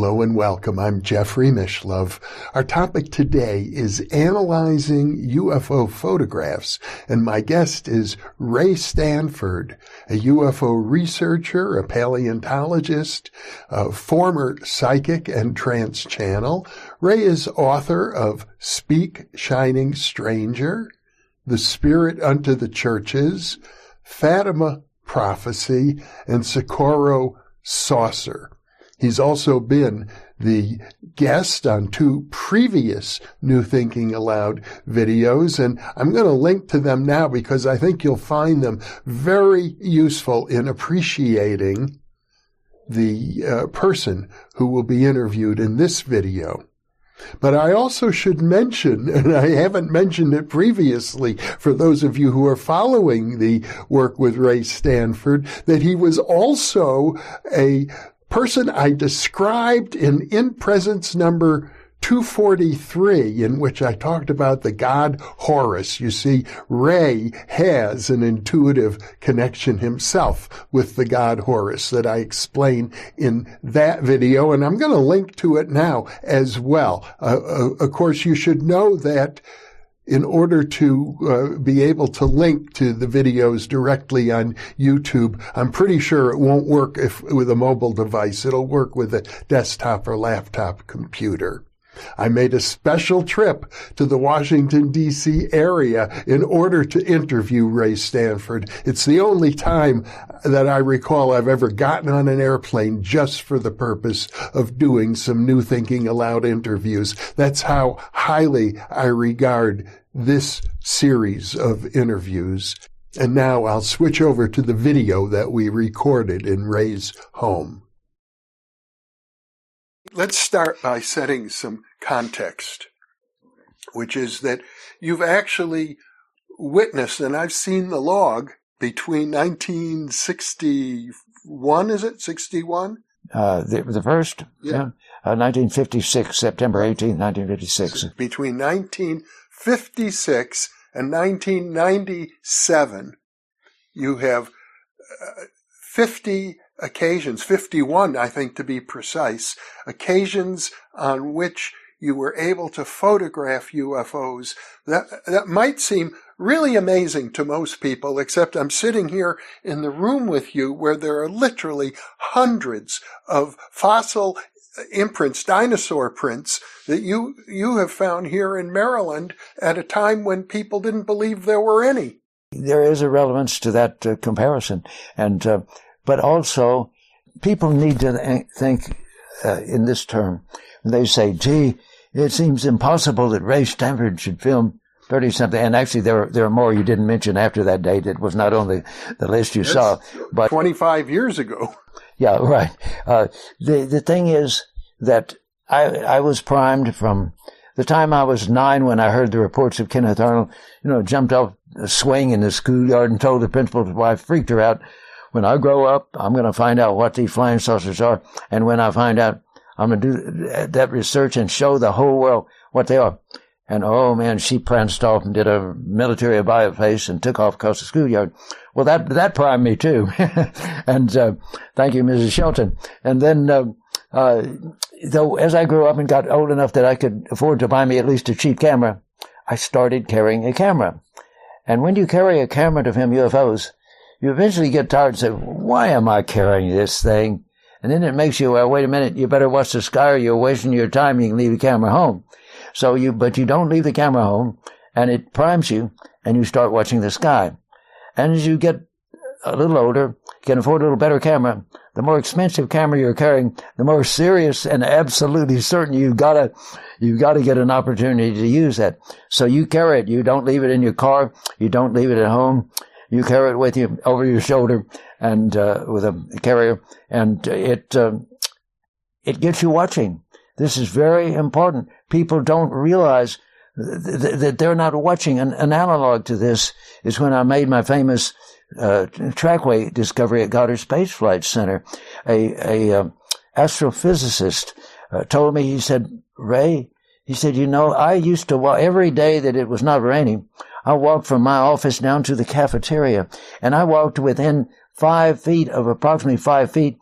Hello and welcome. I'm Jeffrey Mishlove. Our topic today is analyzing UFO photographs, and my guest is Ray Stanford, a UFO researcher, a paleontologist, a former psychic and trance channel. Ray is author of Speak Shining Stranger, The Spirit Unto the Churches, Fatima Prophecy, and Socorro Saucer. He's also been the guest on two previous New Thinking Allowed videos, and I'm going to link to them now because I think you'll find them very useful in appreciating the uh, person who will be interviewed in this video. But I also should mention, and I haven't mentioned it previously for those of you who are following the work with Ray Stanford, that he was also a person I described in In Presence number 243, in which I talked about the god Horus. You see, Ray has an intuitive connection himself with the god Horus that I explain in that video, and I'm going to link to it now as well. Uh, uh, of course, you should know that in order to uh, be able to link to the videos directly on YouTube. I'm pretty sure it won't work if with a mobile device. It'll work with a desktop or laptop computer. I made a special trip to the Washington DC area in order to interview Ray Stanford. It's the only time that I recall I've ever gotten on an airplane just for the purpose of doing some new thinking allowed interviews. That's how highly I regard this series of interviews. And now I'll switch over to the video that we recorded in Ray's home. Let's start by setting some context, which is that you've actually witnessed, and I've seen the log between 1961, is it 61? Uh, the, the first, yeah, yeah uh, 1956, September 18, 1956. Between 1956 and 1997, you have uh, 50 occasions, 51, I think to be precise, occasions on which you were able to photograph UFOs. That, that might seem really amazing to most people, except I'm sitting here in the room with you where there are literally hundreds of fossil imprints, dinosaur prints that you, you have found here in Maryland at a time when people didn't believe there were any. There is a relevance to that uh, comparison. And, uh, but also people need to think uh, in this term. They say, gee, it seems impossible that Ray Stanford should film 30 something. And actually, there, there are more you didn't mention after that date. It was not only the, list you saw, but 25 years ago. Yeah, right. Uh, the, the thing is that I, I was primed from the time I was nine when I heard the reports of Kenneth Arnold, you know, jumped off a swing in the schoolyard and told the principal's wife, freaked her out when I grow up, I'm going to find out what these flying saucers are. And when I find out, I'm going to do that research and show the whole world what they are. And oh man, she pranced off and did a military face and took off across the schoolyard. Well, that, that primed me too. and, uh, thank you, Mrs. Shelton. And then, uh, uh, though as I grew up and got old enough that I could afford to buy me at least a cheap camera, I started carrying a camera. And when you carry a camera to film UFOs, you eventually get tired and say, why am I carrying this thing? And then it makes you, well, wait a minute, you better watch the sky or you're wasting your time. You can leave the camera home. So you, but you don't leave the camera home and it primes you and you start watching the sky. And as you get a little older, can afford a little better camera. The more expensive camera you're carrying, the more serious and absolutely certain you've got to, you've got to get an opportunity to use that. So you carry it. You don't leave it in your car. You don't leave it at home you carry it with you over your shoulder and uh, with a carrier, and it uh, it gets you watching. This is very important. People don't realize th- th- that they're not watching. An, an, analog to this is when I made my famous uh, trackway discovery at Goddard Space Flight Center. A, a um, astrophysicist uh, told me, he said, Ray, he said, you know, I used to walk every day that it was not raining. I walked from my office down to the cafeteria and I walked within five feet of approximately five feet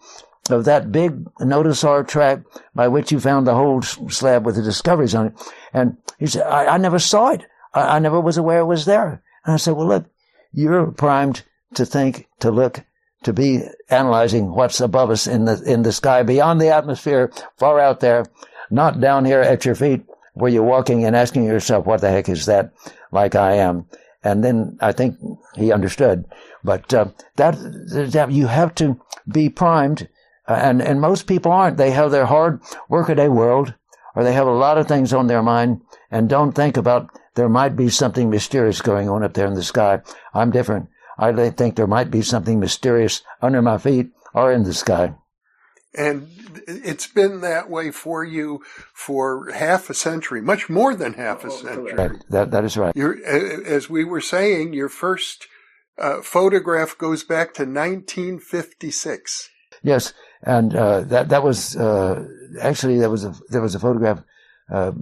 of that big nodosaur track by which you found the whole slab with the discoveries on it. And he said, I, I never saw it. I, I, never was aware it was there. And I said, well, look, you're primed to think, to look, to be analyzing what's above us in the, in the sky, beyond the atmosphere, far out there, not down here at your feet where you're walking and asking yourself, what the heck is that? Like I am. And then I think he understood. But uh, that, that you have to be primed uh, and, and most people aren't. They have their hard workaday world, or they have a lot of things on their mind and don't think about there might be something mysterious going on up there in the sky. I'm different. I think there might be something mysterious under my feet or in the sky. And it's been that way for you for half a century, much more than half a century. That, that, that is right. You're, as we were saying, your first uh, photograph goes back to 1956. Yes, and uh, that that was uh, actually there was a there was a photograph uh,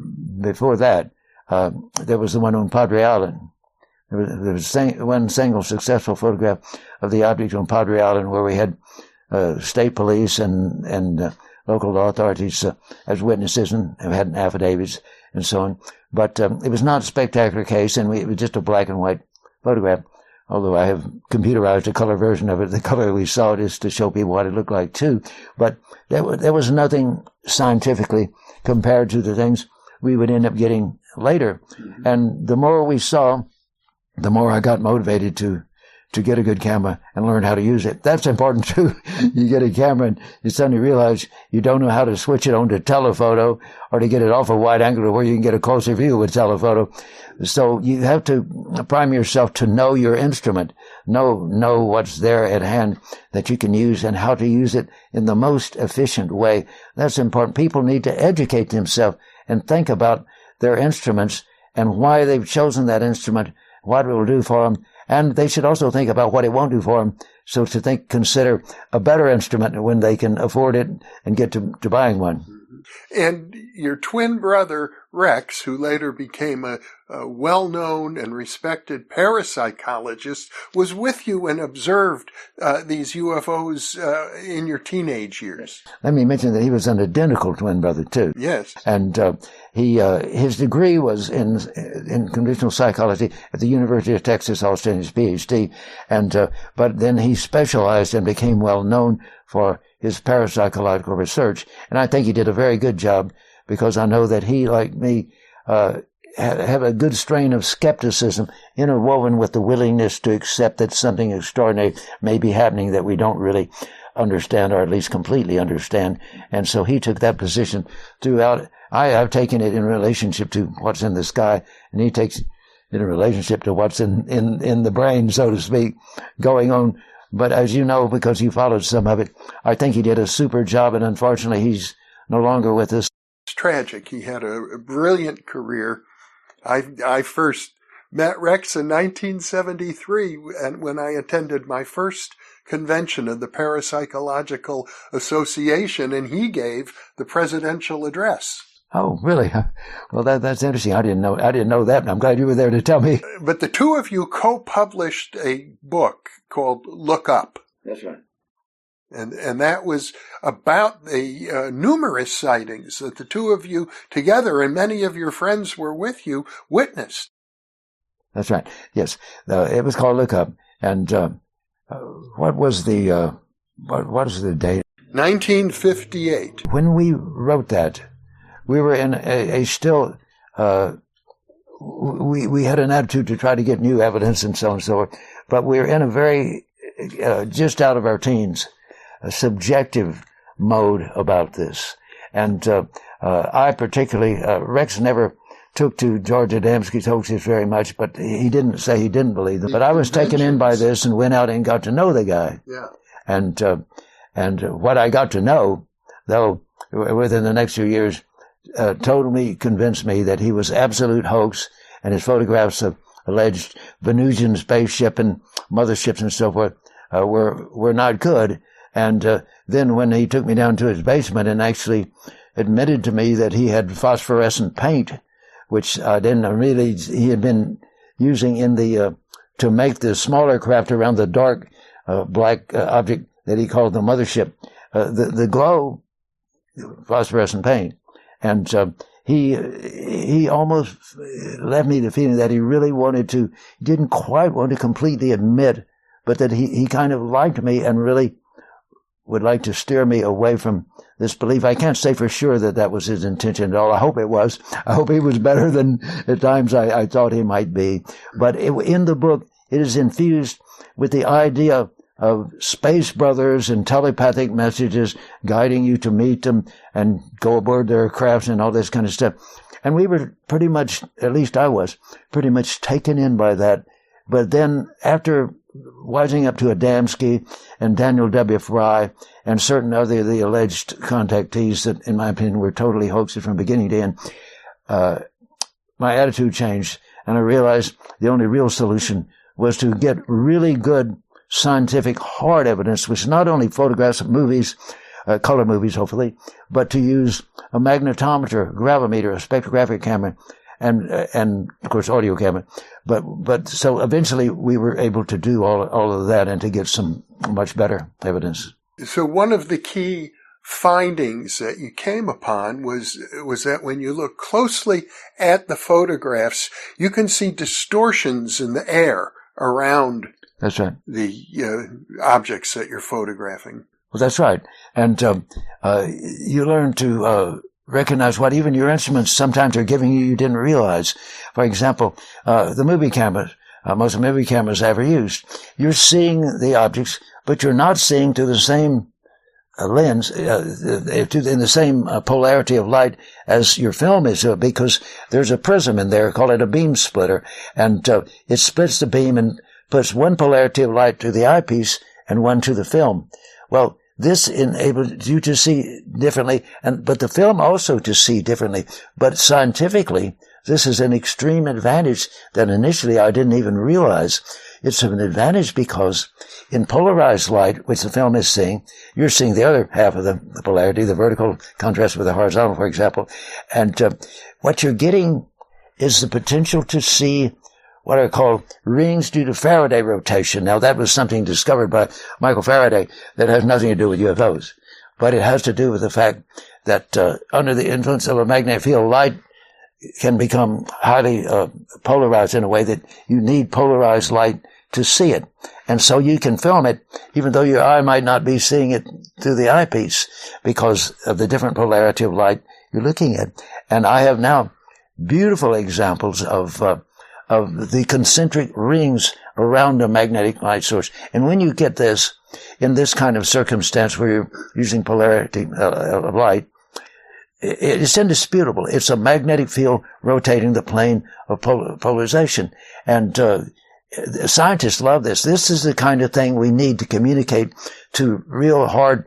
before that. Uh, there was the one on Padre Island. There was, there was one single successful photograph of the object on Padre Island where we had uh, state police and and uh, local authorities as witnesses and had affidavits and so on. But um, it was not a spectacular case, and we, it was just a black and white photograph although I have computerized a color version of it, the color we saw it is to show people what it looked like too. But there, there was nothing scientifically compared to the things we would end up getting later. Mm-hmm. And the more we saw, the more I got motivated to to get a good camera and learn how to use it. That's important too. you get a camera and you suddenly realize you don't know how to switch it on to telephoto or to get it off a wide angle to where you can get a closer view with telephoto. So you have to prime yourself to know your instrument, know, know what's there at hand that you can use and how to use it in the most efficient way. That's important. People need to educate themselves and think about their instruments and why they've chosen that instrument, what it will do for them, and they should also think about what it won't do for them. So to think, consider a better instrument when they can afford it and get to, to buying one. And your twin brother, Rex, who later became a, a well known and respected parapsychologist, was with you and observed uh, these UFOs uh, in your teenage years. Let me mention that he was an identical twin brother, too. Yes. And uh, he uh, his degree was in in conditional psychology at the University of Texas Austin, his PhD. And uh, but then he specialized and became well known for his parapsychological research. And I think he did a very good job because I know that he, like me, uh, have a good strain of skepticism interwoven with the willingness to accept that something extraordinary may be happening that we don't really understand or at least completely understand. And so he took that position throughout. I, have taken it in relationship to what's in the sky and he takes it in relationship to what's in, in, in the brain, so to speak, going on but as you know, because you followed some of it, I think he did a super job, and unfortunately, he's no longer with us. It's tragic. He had a, brilliant career. I, I first met Rex in 1973 and when I attended my first convention of the Parapsychological Association and he gave the presidential address. Oh, really? Well, that, that's interesting. I didn't know. I didn't know that. And I'm glad you were there to tell me. But the two of you co-published a book called Look Up. That's right. And, and that was about the uh, numerous sightings that the two of you together and many of your friends were with you witnessed. That's right. Yes. Uh, it was called Look Up. And, uh, uh what was the, uh, what, what is the date? 1958. When we wrote that, we were in a, a still, uh, we, we had an attitude to try to get new evidence and so on and so forth, but we were in a very, uh, just out of our teens, a subjective mode about this. And, uh, uh I particularly, uh, Rex never took to George Adamski's hoaxes very much, but he didn't say he didn't believe them. But I was taken in by this and went out and got to know the guy. Yeah. And, uh, and what I got to know, though, within the next few years, uh, totally convinced me that he was absolute hoax and his photographs of, alleged Venusian spaceship and motherships and so forth uh, were were not good. And uh, then when he took me down to his basement and actually admitted to me that he had phosphorescent paint, which I didn't really he had been using in the uh, to make the smaller craft around the dark uh, black uh, object that he called the mothership. The the glow phosphorescent paint, and uh, he he almost left me the feeling that he really wanted to didn't quite want to completely admit but that he, he kind of liked me and really would like to steer me away from this belief. I can't say for sure that that was his intention at all. I hope it was. I hope he was better than at times I, I thought he might be. But it, in the book, it is infused with the idea of space brothers and telepathic messages guiding you to meet them and go aboard their crafts and all this kind of stuff. And we were pretty much, at least I was, pretty much taken in by that. But then after wising up to Adamski and Daniel W. Fry and certain other of the alleged contactees that, in my opinion, were totally hoaxes from beginning to end, uh, my attitude changed and I realized the only real solution was to get really good scientific hard evidence, which not only photographs of movies, uh, color movies, hopefully, but to use a magnetometer, gravimeter, a spectrographic camera, and uh, and of course audio camera. But but so eventually we were able to do all all of that and to get some much better evidence. So one of the key findings that you came upon was was that when you look closely at the photographs, you can see distortions in the air around that's right. The uh, objects that you're photographing. Well, that's right. And um, uh, you learn to uh, recognize what even your instruments sometimes are giving you you didn't realize. For example, uh, the movie cameras, uh, most movie cameras I ever used, you're seeing the objects, but you're not seeing to the same uh, lens, in the same polarity of light as your film is, because there's a prism in there, call it a beam splitter, and it splits the beam and puts one polarity of light to the eyepiece and one to the film. Well, this enables you to see differently, and but the film also to see differently. But scientifically, this is an extreme advantage that initially I didn't even realize. It's an advantage because in polarized light, which the film is seeing, you're seeing the other half of the, the polarity, the vertical contrast with the horizontal, for example. And uh, what you're getting is the potential to see what are called rings due to Faraday rotation. Now that was something discovered by Michael Faraday that has nothing to do with UFOs, but it has to do with the fact that uh, under the influence of a magnetic field, light can become highly uh, polarized in a way that you need polarized light to see it. And so you can film it even though your eye might not be seeing it through the eyepiece because of the different polarity of light you're looking at. And I have now beautiful examples of uh, of the concentric rings around a magnetic light source. And when you get this in this kind of circumstance where you're using polarity uh, of light, it's indisputable. It's a magnetic field rotating the plane of polarization. And uh, scientists love this. This is the kind of thing we need to communicate to real hard,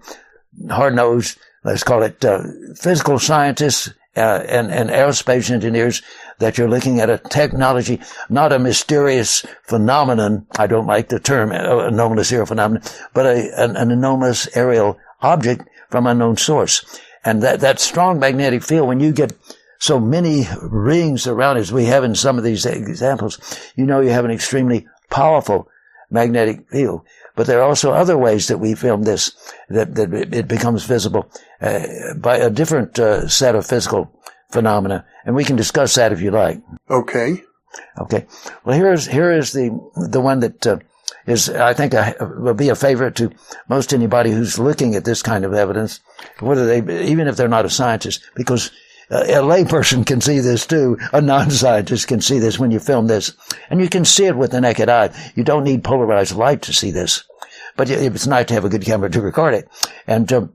hard-nosed, let's call it uh, physical scientists uh, and, and aerospace engineers that you're looking at a technology, not a mysterious phenomenon. I don't like the term uh, anomalous aerial phenomenon, but a, an, an anomalous aerial object from unknown source. And that, that strong magnetic field, when you get so many rings around as we have in some of these examples, you know you have an extremely powerful magnetic field. But there are also other ways that we film this, that, that it becomes visible uh, by a different uh, set of physical phenomena, and we can discuss that if you like. Okay. Okay. Well, here is here is the the one that uh, is I think a, will be a favorite to most anybody who's looking at this kind of evidence, whether they even if they're not a scientist, because uh, a layperson can see this too. A non-scientist can see this when you film this, and you can see it with the naked eye. You don't need polarized light to see this, but it's nice to have a good camera to record it, and um,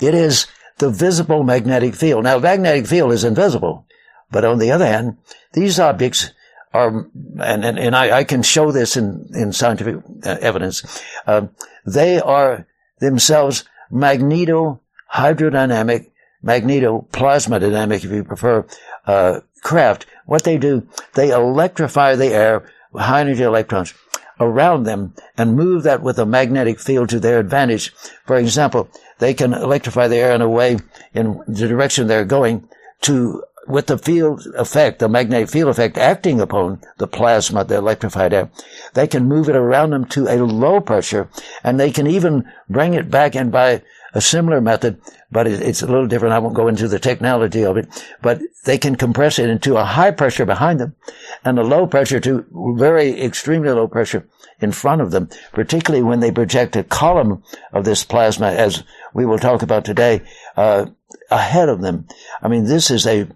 it is the visible magnetic field. Now, magnetic field is invisible, but on the other hand, these objects are, and, and, and I, I can show this in, in scientific uh, evidence, uh, they are themselves magneto hydrodynamic, magneto plasma dynamic, if you prefer, uh, craft, what they do, they electrify the air, high energy electrons around them and move that with a magnetic field to their advantage. For example, they can electrify the air in a way in the direction they're going to with the field effect, the magnetic field effect acting upon the plasma, the electrified air, they can move it around them to a low pressure and they can even bring it back in by a similar method, but it's a little different. I won't go into the technology of it, but they can compress it into a high pressure behind them and a low pressure to very extremely low pressure in front of them, particularly when they project a column of this plasma, as we will talk about today, uh, ahead of them. I mean, this is a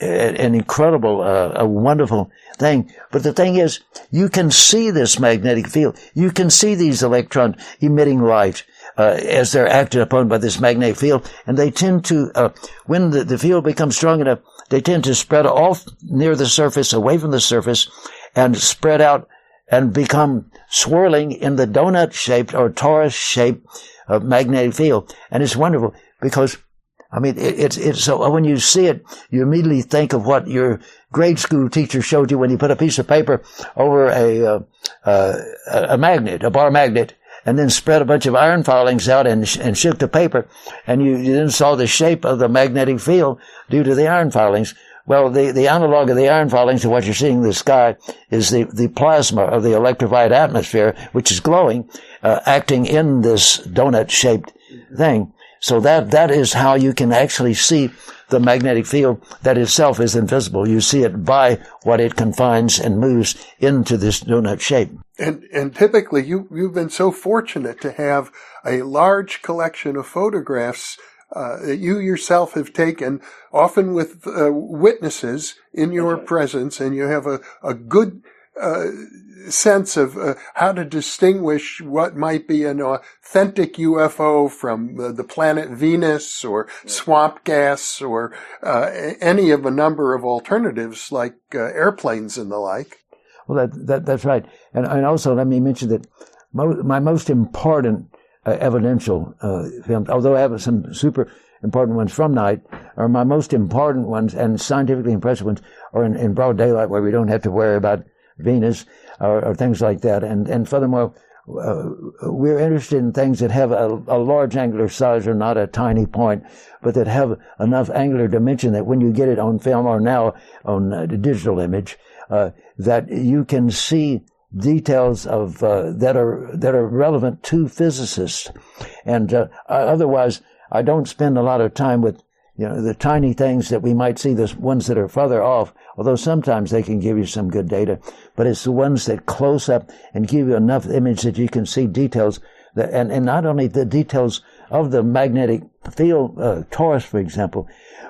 an incredible, uh, a wonderful thing. But the thing is, you can see this magnetic field. You can see these electrons emitting light. Uh, as they're acted upon by this magnetic field, and they tend to, uh, when the, the field becomes strong enough, they tend to spread off near the surface, away from the surface, and spread out and become swirling in the donut shaped or torus shaped uh, magnetic field. And it's wonderful because I mean, it, it's, it's so when you see it, you immediately think of what your grade school teacher showed you when you put a piece of paper over a, uh, uh, a magnet, a bar magnet, and then spread a bunch of iron filings out and, and shook the paper, and you, you then saw the shape of the magnetic field due to the iron filings. Well, the, the analog of the iron filings to what you're seeing in the sky is the, the plasma of the electrified atmosphere, which is glowing, uh, acting in this donut shaped thing. So that, that is how you can actually see the magnetic field that itself is invisible. You see it by what it confines and moves into this donut shape. And, and typically you, you've been so fortunate to have a large collection of photographs uh, that you yourself have taken, often with uh, witnesses in your right. presence, and you have a, a good uh, sense of uh, how to distinguish what might be an authentic UFO from uh, the planet Venus or swamp gas or uh, any of a number of alternatives like uh, airplanes and the like. Well, that, that that's right, and and also let me mention that mo- my most important uh, evidential films, although I have some super important ones from night, are my most important ones and scientifically impressive ones are in, in broad daylight where we don't have to worry about Venus or, or things like that. And, and furthermore, uh, we're interested in things that have a, a, large angular size or not a tiny point, but that have enough angular dimension that when you get it on film or now on uh, digital image, uh, that you can see details of uh, that are that are relevant to physicists. And uh, otherwise, I don't spend a lot of time with you know the tiny things that we might see, the ones that are further off although sometimes they can give you some good data, but it's the ones that close up and give you enough image that you can see details that, and, and not only the details of the magnetic field, uh, torus, for example,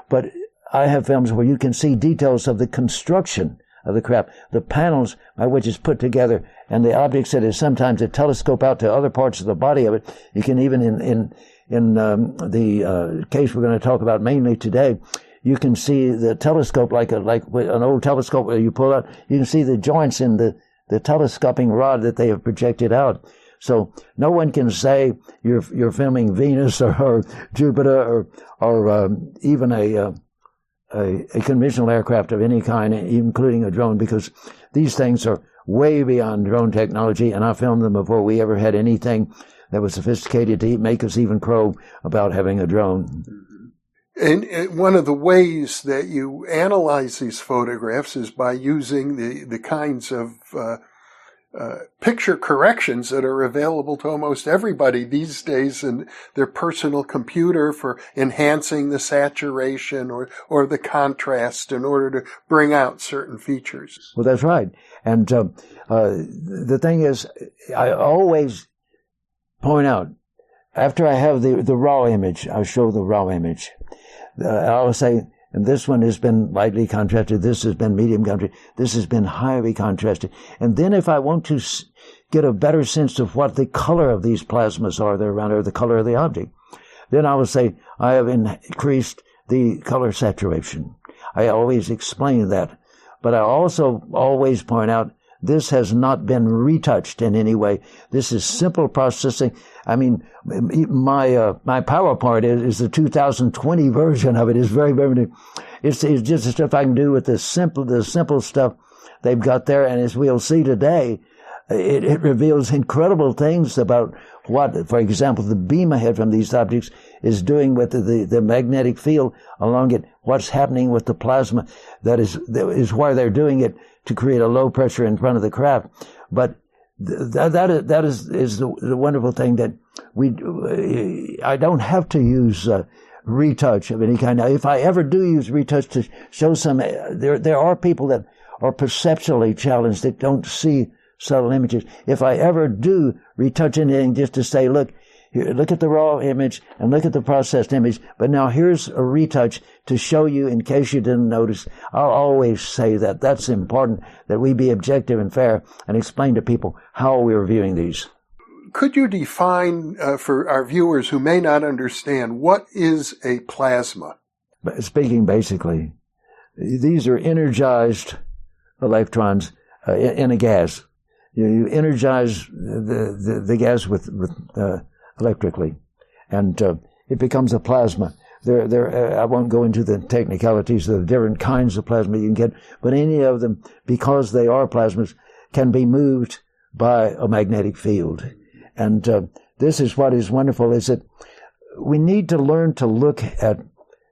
but I have films where you can see details of the construction of the craft, the panels by which it's put together, and the objects that is sometimes a telescope out to other parts of the body of it. You can even in in in um, the uh, case we're going to talk about mainly today, you can see the telescope like a, like an old telescope where you pull out, you can see the joints in the, the telescoping rod that they have projected out. So no one can say you're you're filming Venus or, or Jupiter or or um, even a, uh, a, a conventional aircraft of any kind, including a drone, because these things are way beyond drone technology, and I filmed them before we ever had anything that was sophisticated to make us even crow about having a drone. And one of the ways that you analyze these photographs is by using the, the kinds of uh, uh, picture corrections that are available to almost everybody these days in their personal computer for enhancing the saturation or, or the contrast in order to bring out certain features. Well, that's right. And uh, uh the thing is, I always point out after I have the, the raw image, I'll show the raw image uh, I'll say, this one has been lightly contrasted, this has been medium contrasted, this has been highly contrasted. And then if I want to get a better sense of what the color of these plasmas are that are around, or the color of the object, then I will say, I have increased the color saturation. I always explain that. But I also always point out this has not been retouched in any way. This is simple processing. I mean, my uh, my PowerPoint is, is the 2020 version of it. it. is very very it's, it's just the stuff I can do with the simple, the simple stuff they've got there. And as we'll see today, it, it reveals incredible things about what, for example, the beam ahead from these objects is doing with the, the, the, magnetic field along it, what's happening with the plasma. That is, that is why they're doing it to create a low pressure in front of the craft. But that, that is, that is, is the, the wonderful thing that we, I don't have to use, uh, retouch of any kind. Now, if I ever do use retouch to show some, there, there are people that are perceptually challenged that don't see subtle images. If I ever do retouch anything just to say, look, look at the raw image and look at the processed image, but now here's a retouch to show you in case you didn't notice. I'll always say that. That's important that we be objective and fair and explain to people how we're viewing these. Could you define uh, for our viewers who may not understand what is a plasma? Speaking basically, these are energized electrons uh, in a gas. You, you energize the, the, the, gas with, with uh, electrically, and uh, it becomes a plasma. There, there. Uh, I won't go into the technicalities of the different kinds of plasma you can get, but any of them, because they are plasmas, can be moved by a magnetic field. And uh, this is what is wonderful: is that we need to learn to look at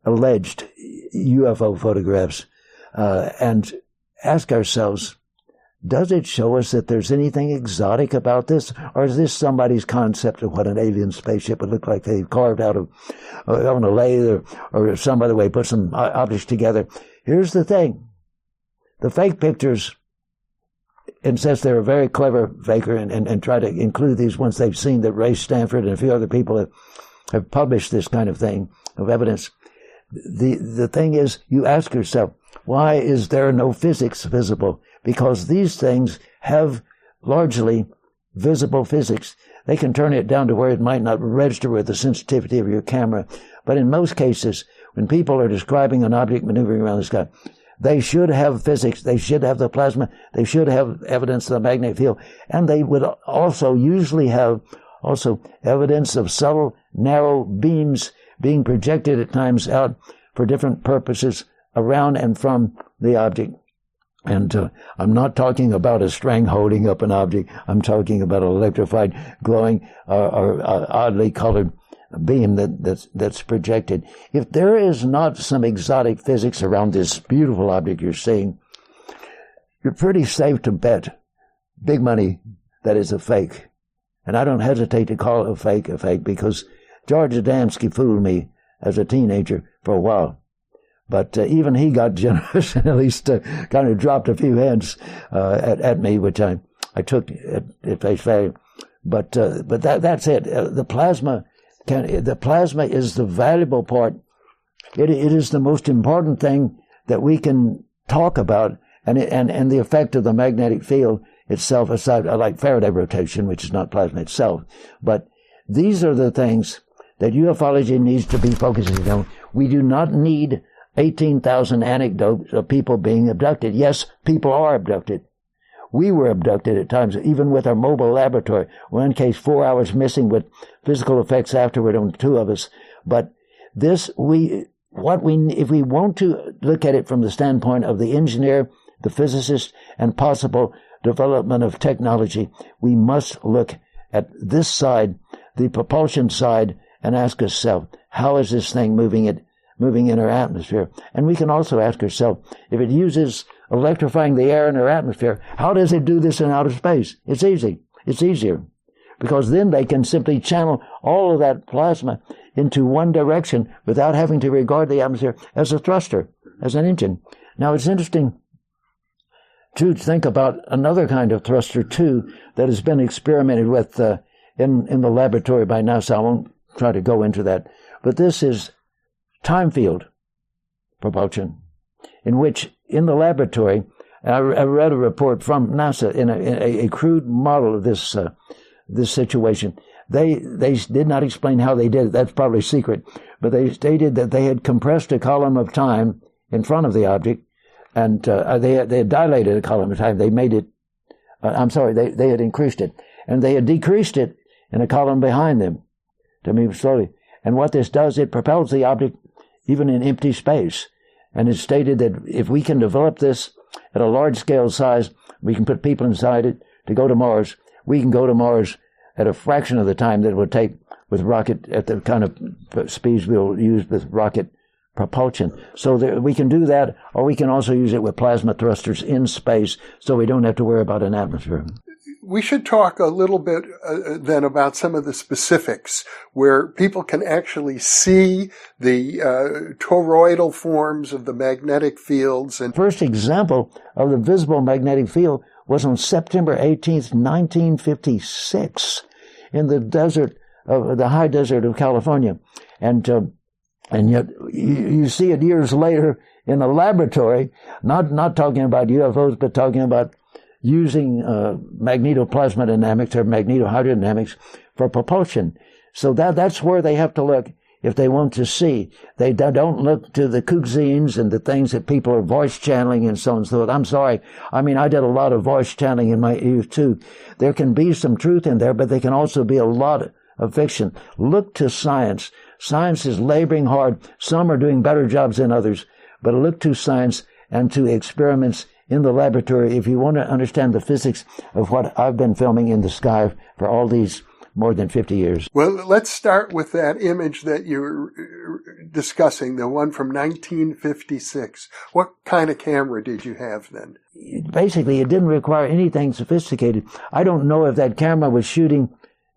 alleged UFO photographs uh, and ask ourselves does it show us that there's anything exotic about this? Or is this somebody's concept of what an alien spaceship would look like they've carved out of, uh, on a lathe or, or some other way, put some objects together? Here's the thing. The fake pictures, and since they're a very clever faker and, and, and try to include these once they've seen that Ray Stanford and a few other people have, have published this kind of thing of evidence. The, the thing is, you ask yourself, why is there no physics visible? Because these things have largely visible physics. They can turn it down to where it might not register with the sensitivity of your camera. But in most cases, when people are describing an object maneuvering around the sky, they should have physics. They should have the plasma. They should have evidence of the magnetic field. And they would also usually have also evidence of subtle, narrow beams being projected at times out for different purposes around and from the object. And uh, I'm not talking about a string holding up an object. I'm talking about an electrified, glowing, uh, or uh, oddly colored beam that, that's, that's projected. If there is not some exotic physics around this beautiful object you're seeing, you're pretty safe to bet big money that is a fake. And I don't hesitate to call it a fake a fake because George Adamski fooled me as a teenager for a while. But uh, even he got generous and at least uh, kind of dropped a few hints uh, at, at me, which I, I took at, at face value. But uh, but that that's it. Uh, the plasma can the plasma is the valuable part. It it is the most important thing that we can talk about, and and and the effect of the magnetic field itself, aside like Faraday rotation, which is not plasma itself, but these are the things that ufology needs to be focusing on. We do not need 18,000 anecdotes of people being abducted. Yes, people are abducted. We were abducted at times, even with our mobile laboratory. One case, four hours missing with physical effects afterward on two of us. But this, we, what we, if we want to look at it from the standpoint of the engineer, the physicist, and possible development of technology, we must look at this side, the propulsion side, and ask ourselves, how is this thing moving it moving in our atmosphere. And we can also ask ourselves, if it uses electrifying the air in our atmosphere, how does it do this in outer space? It's easy. It's easier. Because then they can simply channel all of that plasma into one direction without having to regard the atmosphere as a thruster, as an engine. Now it's interesting to think about another kind of thruster too that has been experimented with uh, in in the laboratory by NASA. I won't try to go into that, but this is time field propulsion, in which in the laboratory, I, I read a report from NASA in a, in a, a crude model of this uh, this situation. They they did not explain how they did it. That's probably secret, but they stated that they had compressed a column of time in front of the object, and uh, they they had dilated a column of time. They made it. Uh, I'm sorry, they they had increased it, and they had decreased it in a column behind them to move slowly. And what this does, it propels the object even in empty space. And it stated that if we can develop this at a large scale size, we can put people inside it to go to Mars. We can go to Mars at a fraction of the time that it would take with rocket at the kind of speeds we'll use with rocket propulsion. So we can do that, or we can also use it with plasma thrusters in space, so we don't have to worry about an atmosphere. We should talk a little bit uh, then about some of the specifics where people can actually see the uh, toroidal forms of the magnetic fields. And first example of the visible magnetic field was on September 18th, 1956, in the desert of the high desert of California, and. Uh, and yet you, you see it years later in a laboratory, not, not talking about UFOs, but talking about using uh, magnetoplasma dynamics or magnetohydrodynamics for propulsion. So that that's where they have to look if they want to see. They don't look to the kook and the things that people are voice channeling and so on and so forth. I'm sorry. I mean, I did a lot of voice channeling in my youth too. There can be some truth in there, but there can also be a lot of fiction. Look to science. Science is laboring hard. Some are doing better jobs than others, but look to science and to experiments in the laboratory if you want to understand the physics of what I've been filming in the sky for all these more than 50 years. Well, let's start with that image that you're uh, discussing, the one from 1956. What kind of camera did you have then? Basically, it didn't require anything sophisticated. I don't know if that camera was shooting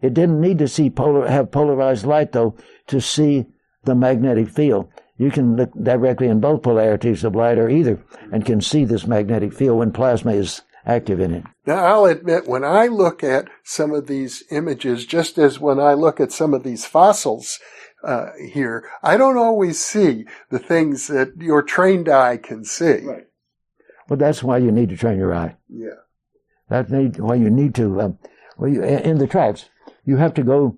it didn't need to see polar, have polarized light though to see the magnetic field. You can look directly in both polarities of light or either and can see this magnetic field when plasma is active in it. Now, I'll admit, when I look at some of these images, just as when I look at some of these fossils uh, here, I don't always see the things that your trained eye can see. Right. Well, that's why you need to train your eye. Yeah. That's why you need to. Um, well, you, in the tracks, you have to go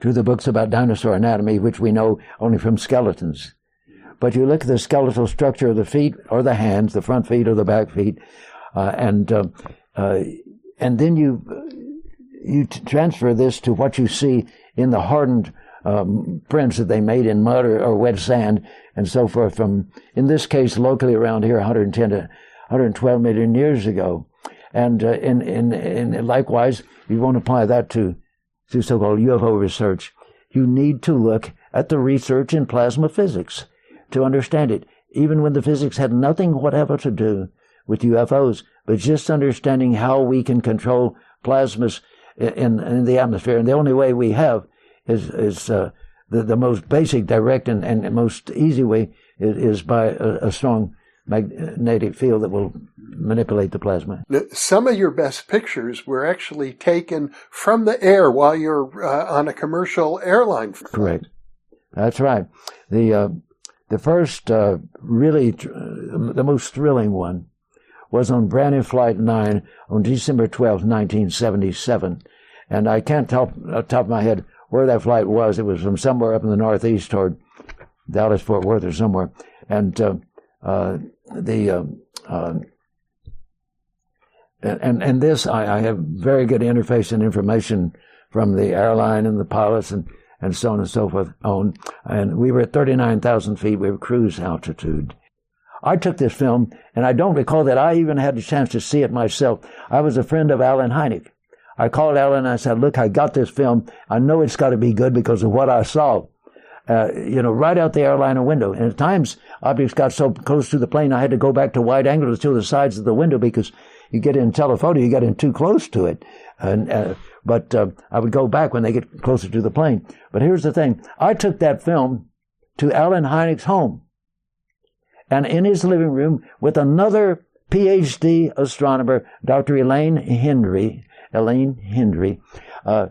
to the books about dinosaur anatomy, which we know only from skeletons. But you look at the skeletal structure of the feet or the hands, the front feet or the back feet, uh, and uh, uh, and then you you transfer this to what you see in the hardened um, prints that they made in mud or, or, wet sand and so forth. From in this case, locally around here, 110 to 112 million years ago, and uh, in, in in likewise you won't apply that to, to so-called UFO research. You need to look at the research in plasma physics to understand it, even when the physics had nothing whatever to do with UFOs, but just understanding how we can control plasmas in, in the atmosphere. And the only way we have is, is uh, the, the most basic, direct, and, and most easy way is, is by a, a strong magnetic field that will manipulate the plasma. Some of your best pictures were actually taken from the air while you're uh, on a commercial airline. Flight. Correct. That's right. The uh, the first uh, really tr- the most thrilling one was on Braniff flight nine on December 12, 1977, and I can't tell off top of my head where that flight was. It was from somewhere up in the northeast toward Dallas Fort Worth or somewhere, and uh, uh, the uh, and and this I, I, have very good interface and information from the airline and the pilots and and so on and so forth on and we were at 39,000 feet we were cruise altitude. I took this film and I don't recall that I even had a chance to see it myself. I was a friend of Allen Hynek. I called Allen and I said look I got this film. I know it's got to be good because of what I saw uh, you know, right out the airliner window. And at times, objects got so close to the plane, I had to go back to wide angle to the sides of the window because you get in telephoto, you get in too close to it. And, uh, but uh, I would go back when they get closer to the plane. But here's the thing: I took that film to Allen Hynek's home, and in his living room with another PhD astronomer, Dr. Elaine Hendry. Elaine Hendry. Uh,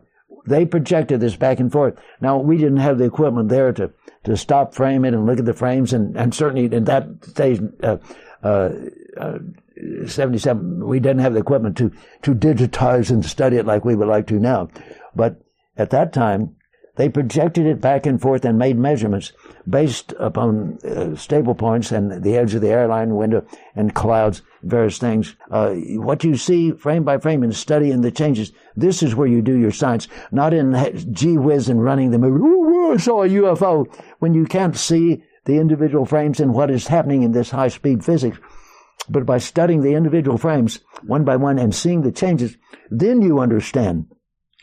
they projected this back and forth. Now, we didn't have the equipment there to, to stop frame it and look at the frames, and, and certainly in that stage, uh, uh, uh, 77, we didn't have the equipment to, to digitize and study it like we would like to now. But at that time, they projected it back and forth and made measurements based upon uh, stable points and the edge of the airline window and clouds, various things. Uh, what you see frame by frame and studying the changes, this is where you do your science, not in gee whiz and running the movie. Ooh, I saw a UFO when you can't see the individual frames and what is happening in this high speed physics, but by studying the individual frames one by one and seeing the changes, then you understand.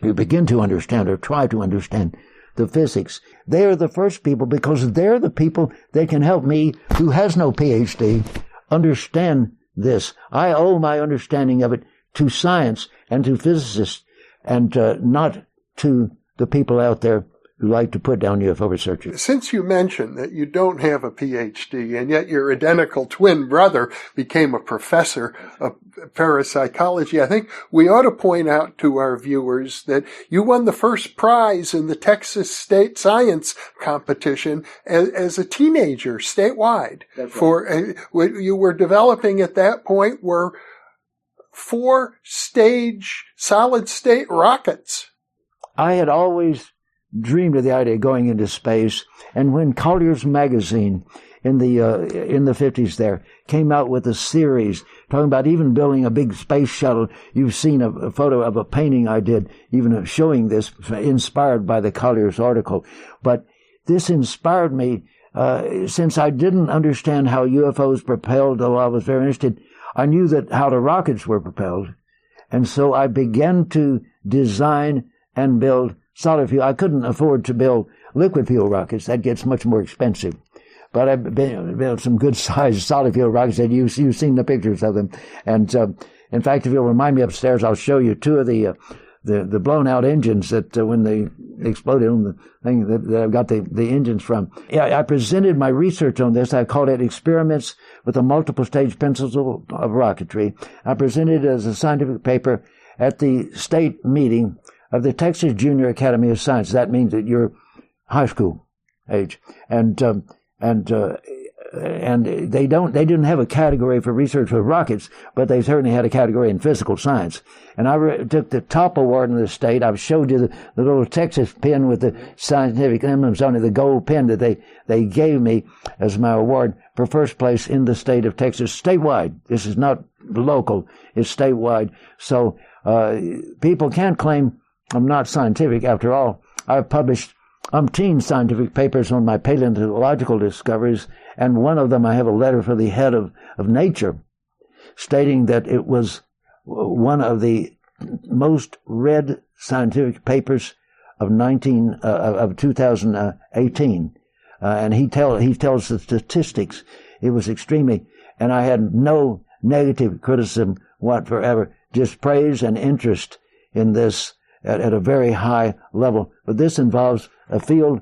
You begin to understand or try to understand the physics. They are the first people because they're the people that can help me who has no PhD understand this. I owe my understanding of it to science and to physicists and uh, not to the people out there who like to put down UFO researchers. Since you mentioned that you don't have a PhD and yet your identical twin brother became a professor of parapsychology, I think we ought to point out to our viewers that you won the first prize in the Texas State Science Competition as, as a teenager statewide. Right. For uh, you were developing at that point were four stage solid state rockets. I had always dreamed of the idea of going into space. And when Collier's magazine in the uh, in the fifties there came out with a series talking about even building a big space shuttle, you've seen a, a photo of a painting I did, even showing this, inspired by the Collier's article. But this inspired me uh, since I didn't understand how UFOs propelled, though I was very interested. I knew that how the rockets were propelled, and so I began to design and build solid fuel. I couldn't afford to build liquid fuel rockets. That gets much more expensive. But I built some good sized solid fuel rockets that you, you've seen the pictures of them. And, uh, in fact, if you'll remind me upstairs, I'll show you two of the, uh, the, the blown out engines that uh, when they exploded on the thing that, that I've got the, the engines from. Yeah, I presented my research on this. I called it experiments with a multiple stage principle of rocketry. I presented it as a scientific paper at the state meeting of the Texas Junior Academy of Science. That means that you're high school age, and um, and uh, and they don't they didn't have a category for research with rockets, but they certainly had a category in physical science. And I re- took the top award in the state. I've showed you the, the little Texas pin with the scientific emblems on it, the gold pin that they they gave me as my award for first place in the state of Texas, statewide. This is not local; it's statewide. So uh, people can't claim I'm not scientific after all. I've published umpteen scientific papers on my paleontological discoveries, and one of them I have a letter for the head of, of Nature stating that it was one of the most read scientific papers of 19 uh, of 2018 uh, and he tell he tells the statistics it was extremely and I had no negative criticism whatsoever just praise and interest in this at, at a very high level. But this involves a field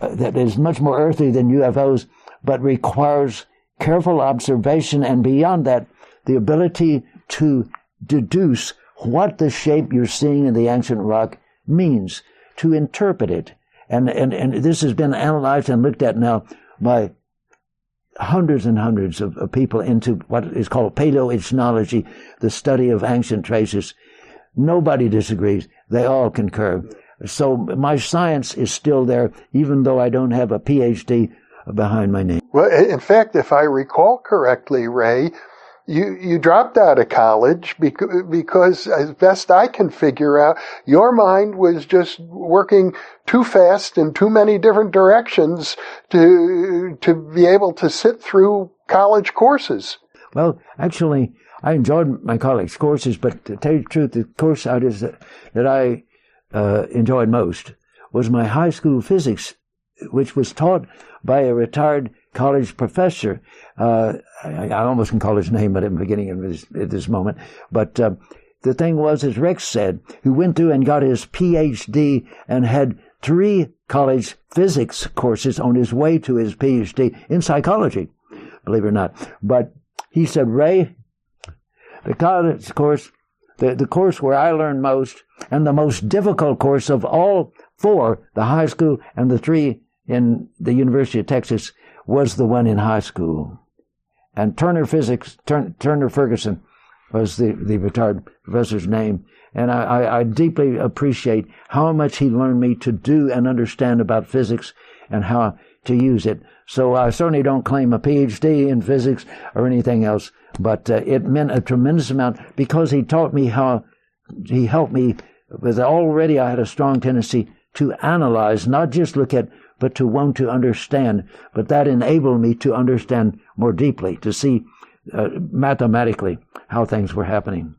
uh, that is much more earthly than UFOs, but requires careful observation and beyond that, the ability to deduce what the shape you're seeing in the ancient rock means, to interpret it. And, and, and this has been analyzed and looked at now by hundreds and hundreds of, of people into what is called paleoichnology, the study of ancient traces. Nobody disagrees. They all concur. So my science is still there, even though I don't have a PhD behind my name. Well, in fact, if I recall correctly, Ray, you, you dropped out of college because, because, as best I can figure out, your mind was just working too fast in too many different directions to, to be able to sit through college courses. Well, actually, I enjoyed my college courses, but to tell you the truth, the course I did, that I uh, enjoyed most was my high school physics, which was taught by a retired college professor. Uh, I, I, almost can call his name, but I'm beginning at this, at this moment. But uh, the thing was, as Rex said, who went through and got his PhD and had three college physics courses on his way to his PhD in psychology, believe it or not. But he said, Ray, the college course, the, the course where I learned most, and the most difficult course of all four, the high school and the three in the University of Texas, was the one in high school. And Turner Physics, Turn, Turner Ferguson was the, the retired professor's name. And I, I, I deeply appreciate how much he learned me to do and understand about physics and how to use it. So I certainly don't claim a PhD in physics or anything else, but uh, it meant a tremendous amount because he taught me how, he helped me, because already I had a strong tendency to analyze, not just look at but to want to understand. But that enabled me to understand more deeply, to see uh, mathematically how things were happening.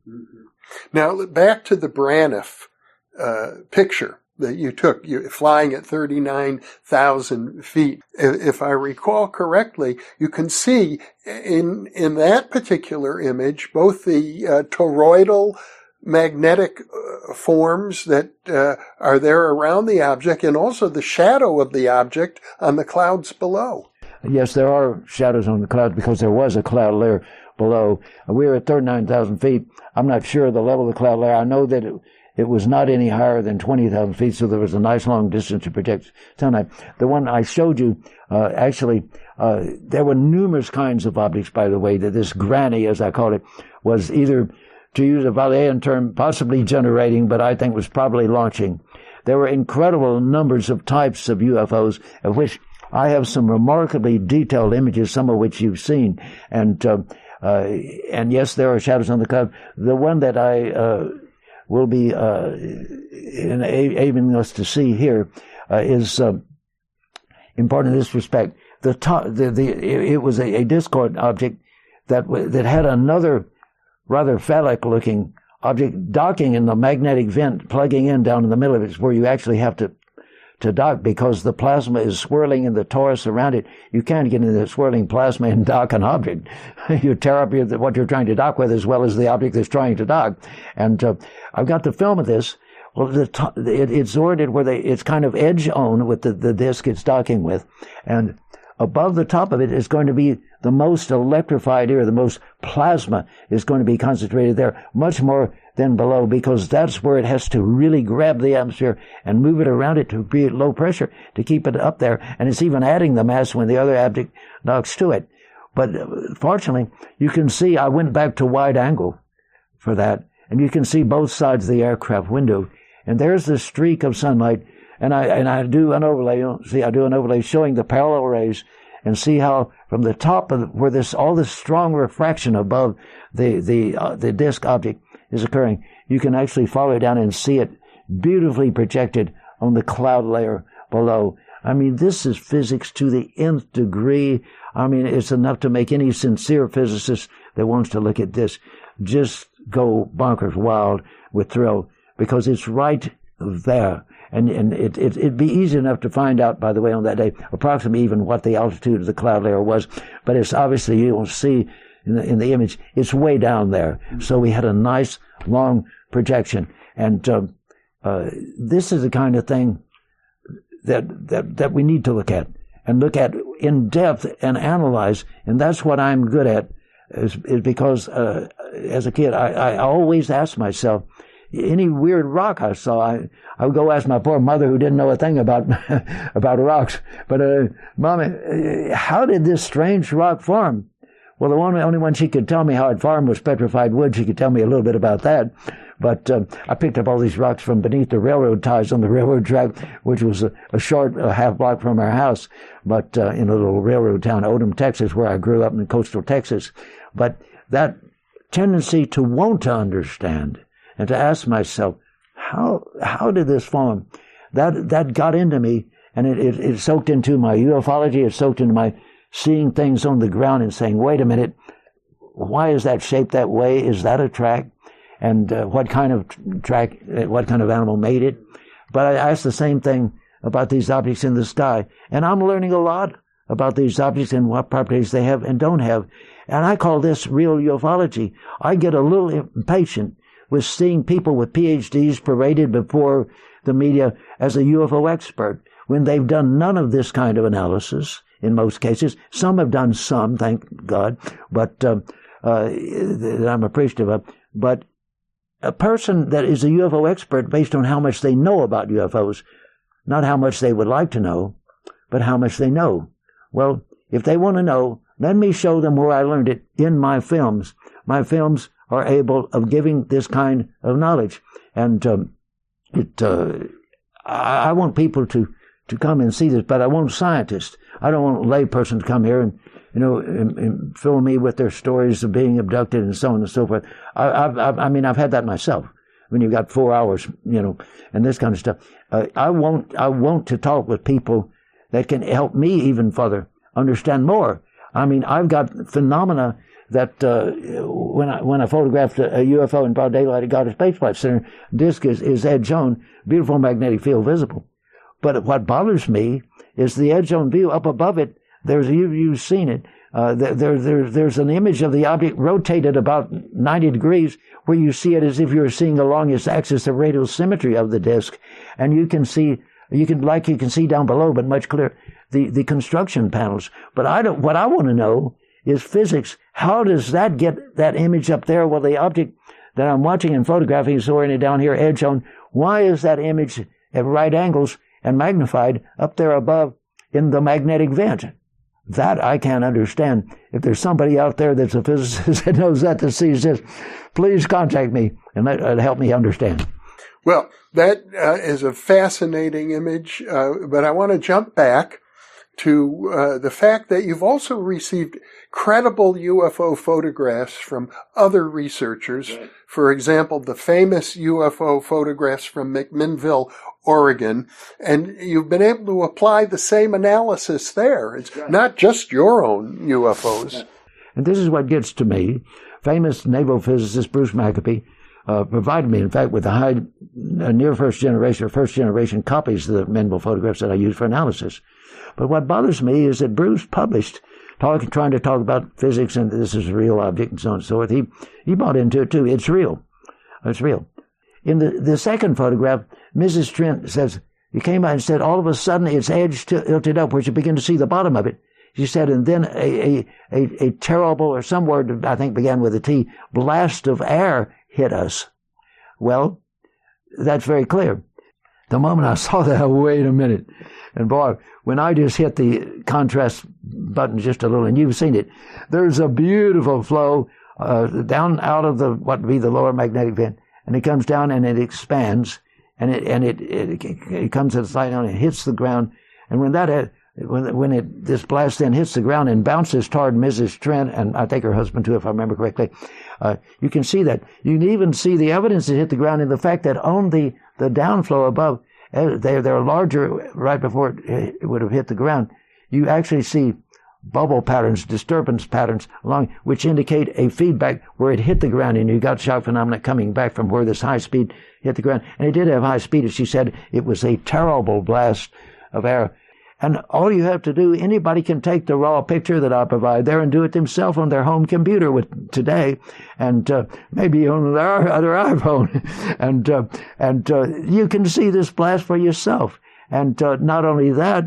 Now, back to the Braniff uh, picture that you took, you flying at 39,000 feet. If I recall correctly, you can see in, in that particular image, both the uh, toroidal magnetic uh, forms that uh, are there around the object and also the shadow of the object on the clouds below. Yes, there are shadows on the clouds because there was a cloud layer below. We were at 39,000 feet. I'm not sure of the level of the cloud layer. I know that it, it was not any higher than 20,000 feet, so there was a nice long distance to project sunlight. The one I showed you, uh, actually, uh, there were numerous kinds of objects, by the way, that this granny, as I call it, was either, to use a Valian term, possibly generating, but I think was probably launching. There were incredible numbers of types of UFOs, of which I have some remarkably detailed images, some of which you've seen. And, uh, uh, and yes, there are shadows on the cloud. The one that I, uh, will be, uh, enabling us to see here, uh, is, uh, important in this respect. The top, the, the, it was a, a discord object that, that had another rather phallic looking object docking in the magnetic vent, plugging in down in the middle of it, where you actually have to to dock because the plasma is swirling in the torus around it. You can't get into the swirling plasma and dock an object. you tear up your, what you're trying to dock with as well as the object that's trying to dock. And uh, I've got the film of this. Well, the to- it, it's oriented where they, it's kind of edge on with the, the disc it's docking with. And above the top of it is going to be the most electrified area, the most plasma is going to be concentrated there, much more than below because that's where it has to really grab the atmosphere and move it around it to create low pressure to keep it up there. And it's even adding the mass when the other object docks to it. But uh, fortunately, you can see I went back to wide angle for that and you can see both sides of the aircraft window. And there's the streak of sunlight. And I, and I do an overlay, see, I do an overlay showing the parallel rays and see how from the top of where this, all this strong refraction above the, the, uh, the disk object is occurring, you can actually follow it down and see it beautifully projected on the cloud layer below. I mean, this is physics to the nth degree. I mean, it's enough to make any sincere physicist that wants to look at this just go bonkers wild with thrill because it's right there. And, and it, it, it'd be easy enough to find out, by the way, on that day, approximately even what the altitude of the cloud layer was. But it's obviously, you'll see in the, in the image, it's way down there. So we had a nice long projection. And, uh, uh, this is the kind of thing that, that, that we need to look at and look at in depth and analyze. And that's what I'm good at is, is because, uh, as a kid, I, I always asked myself, any weird rock I saw, I, I would go ask my poor mother who didn't know a thing about, about rocks. But, uh, mommy, how did this strange rock form? Well, the one, only one she could tell me how it formed was petrified wood. She could tell me a little bit about that. But uh, I picked up all these rocks from beneath the railroad ties on the railroad track, which was a, a short a half block from our house, but uh, in a little railroad town, Odem, Texas, where I grew up in coastal Texas. But that tendency to want to understand and to ask myself, how how did this form? That that got into me, and it, it, it soaked into my ufology. It soaked into my seeing things on the ground and saying, wait a minute, why is that shaped that way? Is that a track? And uh, what kind of track, uh, what kind of animal made it? But I ask the same thing about these objects in the sky. And I'm learning a lot about these objects and what properties they have and don't have. And I call this real ufology. I get a little impatient with seeing people with PhDs paraded before the media as a UFO expert when they've done none of this kind of analysis in most cases. Some have done some, thank God, but um, uh, I'm appreciative of. But a person that is a UFO expert based on how much they know about UFOs, not how much they would like to know, but how much they know. Well, if they want to know, let me show them where I learned it in my films. My films are able of giving this kind of knowledge, and um, it. Uh, I, I want people to to come and see this, but I want scientists. I don't want a layperson to come here and, you know, and, and fill me with their stories of being abducted and so on and so forth. I, I, I mean, I've had that myself. When you've got four hours, you know, and this kind of stuff. Uh, I want, I want to talk with people that can help me even further understand more. I mean, I've got phenomena that uh, when I when I photographed a, a, UFO in broad daylight at Goddard Space Flight Center, disk is, is edge on, beautiful magnetic field visible. But what bothers me is the edge on view up above it. There's you you've seen it. Uh, there, there, there's an image of the object rotated about 90 degrees where you see it as if you're seeing along its axis the radial symmetry of the disk. And you can see, you can, like you can see down below, but much clearer, the, the construction panels. But I don't, what I want to know is physics. How does that get that image up there? Well, the object that I'm watching and photographing is oriented down here, edge on. Why is that image at right angles and magnified up there above in the magnetic vent? That I can't understand. If there's somebody out there that's a physicist that knows that that sees this, please contact me and let, uh, help me understand. Well, that uh, is a fascinating image, uh, but I want to jump back to uh, the fact that you've also received credible UFO photographs from other researchers. Right. For example, the famous UFO photographs from McMinnville, Oregon, and you've been able to apply the same analysis there. It's right. not just your own UFOs. And this is what gets to me. Famous naval physicist Bruce Maccabee uh, provided me, in fact, with a high, uh, near first generation or first generation copies of the McMinnville photographs that I used for analysis. But what bothers me is that Bruce published talking, trying to talk about physics and this is a real object and so on and so forth. He, he bought into it too. It's real. It's real. In the, the second photograph, Mrs. Trent says, he came by and said, all of a sudden its edge tilted up where you begin to see the bottom of it. She said, and then a, a, a, a terrible, or some word I think began with a T, blast of air hit us. Well, that's very clear. The moment I saw that, wait a minute. And boy, when I just hit the contrast button just a little, and you've seen it, there's a beautiful flow uh, down out of the what would be the lower magnetic vent, and it comes down and it expands, and it and it it, it comes at side down and hits the ground, and when that uh, when when it this blast then hits the ground and bounces toward Mrs. Trent and I think her husband too, if I remember correctly, uh, you can see that. You can even see the evidence it hit the ground in the fact that on the the downflow above, uh, they they're larger right before it, it would have hit the ground. You actually see bubble patterns, disturbance patterns along, which indicate a feedback where it hit the ground and you got shock phenomena coming back from where this high speed hit the ground. And it did have high speed, as she said, it was a terrible blast of air. And all you have to do, anybody can take the raw picture that I provide there and do it themselves on their home computer with today, and uh, maybe on their other iPhone, and uh, and uh, you can see this blast for yourself. And uh, not only that,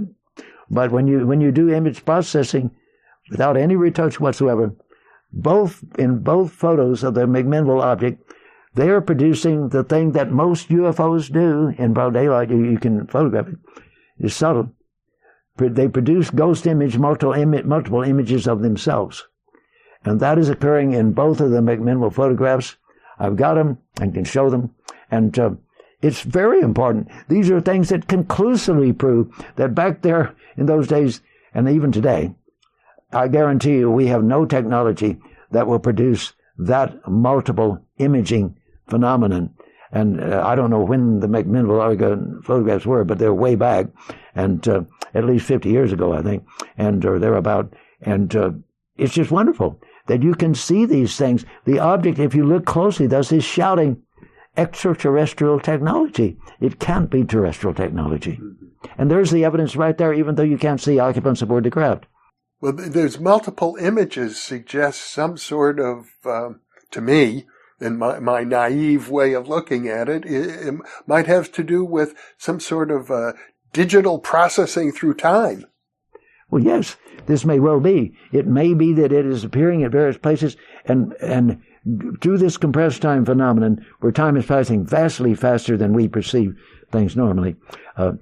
but when you when you do image processing, without any retouch whatsoever, both in both photos of the McMinnville object, they are producing the thing that most UFOs do in broad daylight. You, you can photograph it. It's subtle they produce ghost image, multiple, multiple images of themselves. And that is occurring in both of the McMinnville photographs. I've got them and can show them. And uh, it's very important. These are things that conclusively prove that back there in those days, and even today, I guarantee you we have no technology that will produce that multiple imaging phenomenon. And uh, I don't know when the McMinnville photographs were, but they're way back, and uh, at least 50 years ago, I think, and or thereabout. And uh, it's just wonderful that you can see these things. The object, if you look closely, does is shouting extraterrestrial technology. It can't be terrestrial technology. And there's the evidence right there, even though you can't see occupants aboard the craft. Well, there's multiple images suggest some sort of, um, to me, in my, my naive way of looking at it, it, it might have to do with some sort of uh, digital processing through time. Well, yes, this may well be. It may be that it is appearing at various places and, and through this compressed time phenomenon where time is passing vastly faster than we perceive things normally. Uh,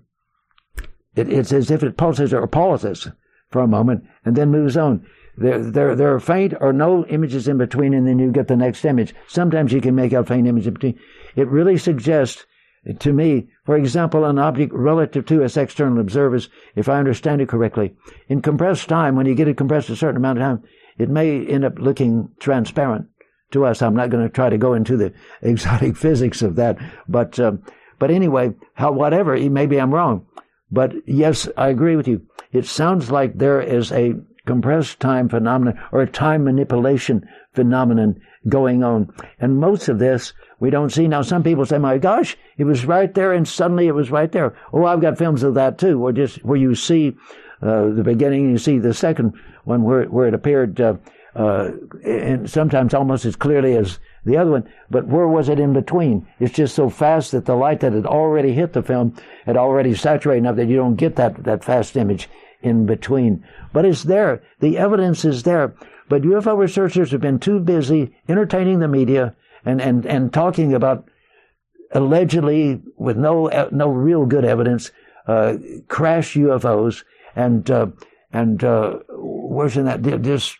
it, it's as if it pulses or pauses for a moment and then moves on. There, there, there are faint or no images in between, and then you get the next image. Sometimes you can make out faint images in between. It really suggests to me, for example, an object relative to us external observers, if I understand it correctly, in compressed time, when you get it compressed a certain amount of time, it may end up looking transparent to us. I'm not going to try to go into the exotic physics of that, but um, but anyway, how whatever, maybe I'm wrong, but yes, I agree with you. it sounds like there is a compressed time phenomenon or a time manipulation phenomenon going on. And most of this we don't see. Now, some people say, my gosh, it was right there and suddenly it was right there. Oh, I've got films of that too, where just, where you see, uh, the beginning, you see the second one where, where it appeared, uh, uh, and sometimes almost as clearly as the other one. But where was it in between? It's just so fast that the light that had already hit the film had already saturated enough that you don't get that, that fast image in between. But it's there. The evidence is there. But UFO researchers have been too busy entertaining the media and, and, and talking about allegedly, with no, no real good evidence, uh, crash UFOs and, uh, and, uh, worse than that, just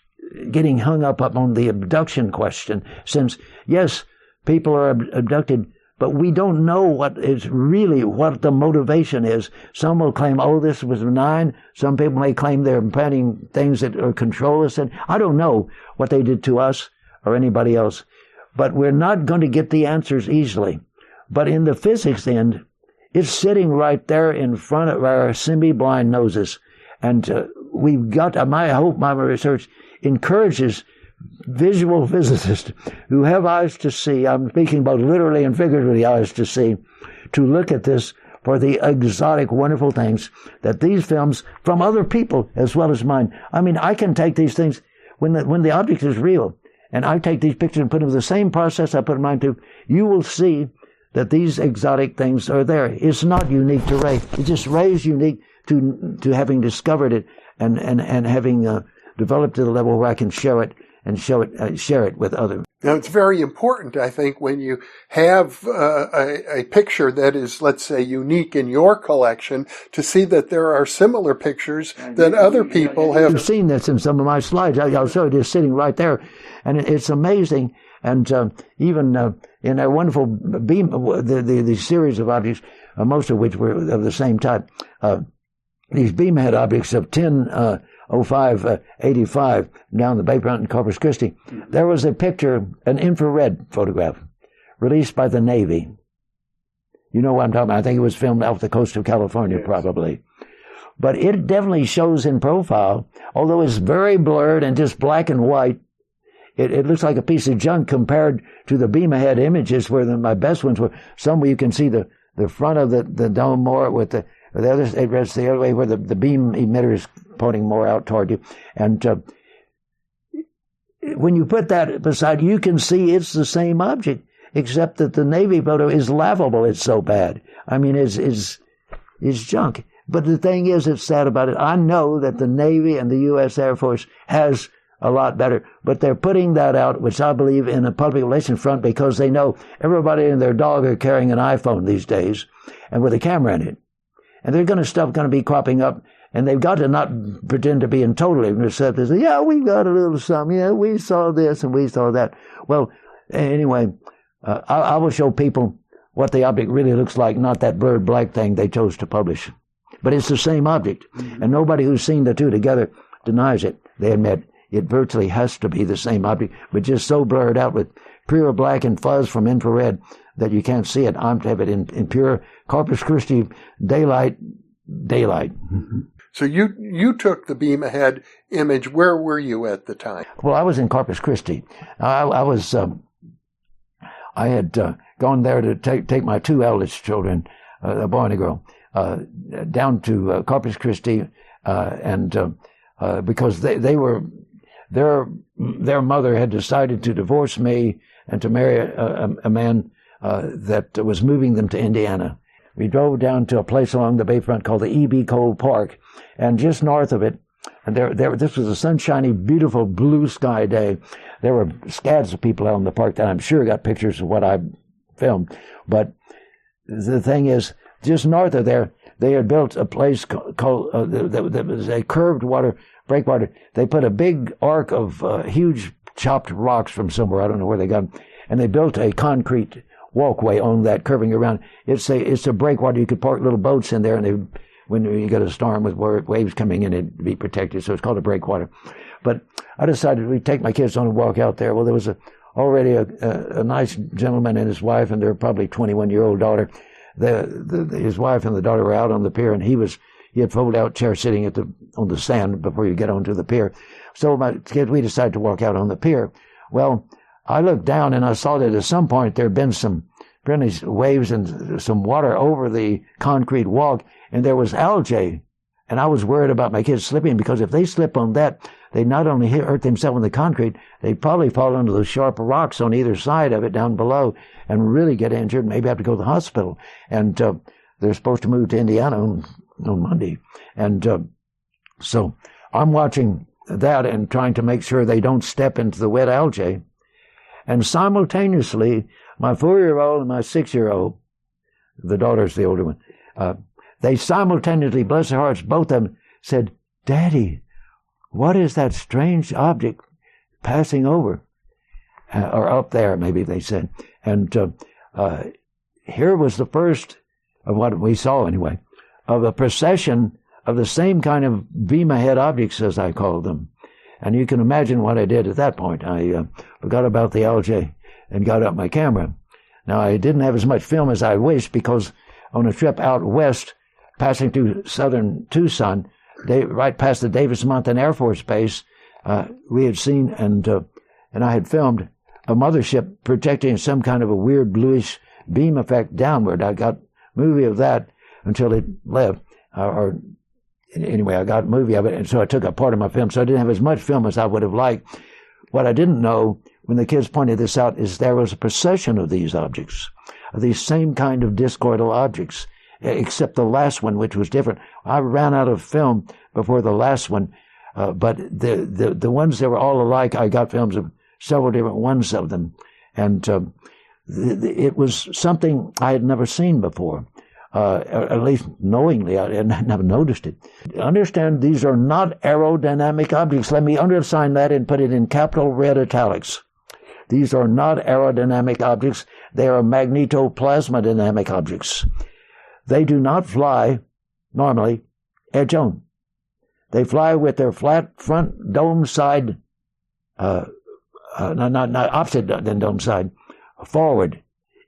getting hung up on the abduction question since, yes, people are abducted but we don't know what is really what the motivation is. Some will claim, oh, this was benign. Some people may claim they're planning things that are control us. And I don't know what they did to us or anybody else. But we're not going to get the answers easily. But in the physics end, it's sitting right there in front of our semi-blind noses. And uh, we've got, my hope, my research encourages visual physicists who have eyes to see, I'm speaking both literally and figuratively eyes to see, to look at this for the exotic, wonderful things that these films from other people as well as mine. I mean, I can take these things when the, when the object is real and I take these pictures and put them in the same process I put in mine too. You will see that these exotic things are there. It's not unique to Ray. It's just Ray's unique to, to having discovered it and, and, and having uh, developed to the level where I can share it and show it, uh, share it with others. Now, it's very important, I think, when you have uh, a, a, picture that is, let's say, unique in your collection, to see that there are similar pictures that other people have. You've seen this in some of my slides. I'll show it. It's sitting right there, and it's amazing. And uh, even uh, in a wonderful beam, the, the, the series of objects, uh, most of which were of the same type, uh, these beamhead objects of 10 05, uh, 85, down the Bayfront in Corpus Christi, there was a picture, an infrared photograph, released by the Navy. You know what I'm talking about. I think it was filmed off the coast of California, yes. probably. But it definitely shows in profile, although it's very blurred and just black and white. It, it looks like a piece of junk compared to the beam ahead images where the, my best ones were. Some where you can see the, the front of the, the dome more with the, the other, it's the other way where the, the beam emitter is pointing more out toward you. And uh, when you put that beside, you can see it's the same object, except that the Navy photo is laughable. It's so bad. I mean, it's it's it's junk. But the thing is, it's sad about it. I know that the Navy and the U.S. Air Force has a lot better, but they're putting that out, which I believe in a public relations front because they know everybody and their dog are carrying an iPhone these days and with a camera in it. And they're going to stuff going to be cropping up and they've got to not pretend to be in total ignorance. They say, yeah, we got a little something. Yeah, we saw this and we saw that. Well, anyway, uh, I, I, will show people what the object really looks like, not that blurred black thing they chose to publish. But it's the same object. Mm-hmm. And nobody who's seen the two together denies it. They admit it virtually has to be the same object, but just so blurred out with pure black and fuzz from infrared that you can't see it. I'm to have it in, in pure Corpus Christi daylight, daylight. Mm-hmm. So you you took the beam ahead image. Where were you at the time? Well, I was in Corpus Christi. I, I was um, I had uh, gone there to take take my two eldest children, uh, a boy and a girl, uh, down to uh, Corpus Christi, uh, and uh, because they they were their their mother had decided to divorce me and to marry a, a, a man that was moving them to Indiana. We drove down to a place along the bayfront called the E.B. Cole Park, and just north of it, and there, there, this was a sunshiny, beautiful blue sky day. There were scads of people out in the park that I'm sure got pictures of what I filmed. But the thing is, just north of there, they had built a place called, uh, that, was a curved water breakwater. They put a big arc of uh, huge chopped rocks from somewhere. I don't know where they got them. And they built a concrete walkway on that curving around. It's a, it's a breakwater. You could park little boats in there and they when you get a storm with waves coming in, it'd be protected. So it's called a breakwater. But I decided we'd take my kids on a walk out there. Well, there was a, already a, a, a nice gentleman and his wife and their probably 21 year old daughter. The, the, his wife and the daughter were out on the pier and he was, he had fold out chair sitting at the on the sand before you get onto the pier. So my kids, we decided to walk out on the pier. Well, I looked down and I saw that at some point there had been some apparently waves and some water over the concrete walk, and there was algae. And I was worried about my kids slipping because if they slip on that, they not only hurt themselves in the concrete, they'd probably fall into the sharp rocks on either side of it down below and really get injured, maybe have to go to the hospital. And uh, they're supposed to move to Indiana on, on Monday. And uh, so I'm watching that and trying to make sure they don't step into the wet algae. And simultaneously, my four year old and my six year old, the daughter's the older one, uh, they simultaneously, bless their hearts, both of them said, Daddy, what is that strange object passing over? Uh, or up there, maybe they said. And uh, uh, here was the first of what we saw, anyway, of a procession of the same kind of beam ahead objects, as I called them. And you can imagine what I did at that point. I uh, forgot about the algae and got out my camera. Now, I didn't have as much film as I wished because on a trip out west, passing through southern Tucson, they, right past the Davis Monthan Air Force Base, uh, we had seen and uh, and I had filmed a mothership projecting some kind of a weird bluish beam effect downward. I got movie of that until it left, uh, or anyway, I got a movie of it, and so I took a part of my film. So I didn't have as much film as I would have liked. What I didn't know when the kids pointed this out is there was a procession of these objects, of these same kind of discoidal objects, except the last one, which was different. I ran out of film before the last one, uh, but the, the the ones that were all alike, I got films of several different ones of them, and uh, it was something I had never seen before uh, at least knowingly, I never noticed it. Understand these are not aerodynamic objects. Let me underline that and put it in capital red italics. These are not aerodynamic objects. They are magnetoplasma dynamic objects. They do not fly normally edge on. They fly with their flat front dome side, uh, uh, not, not, not opposite than dome side, forward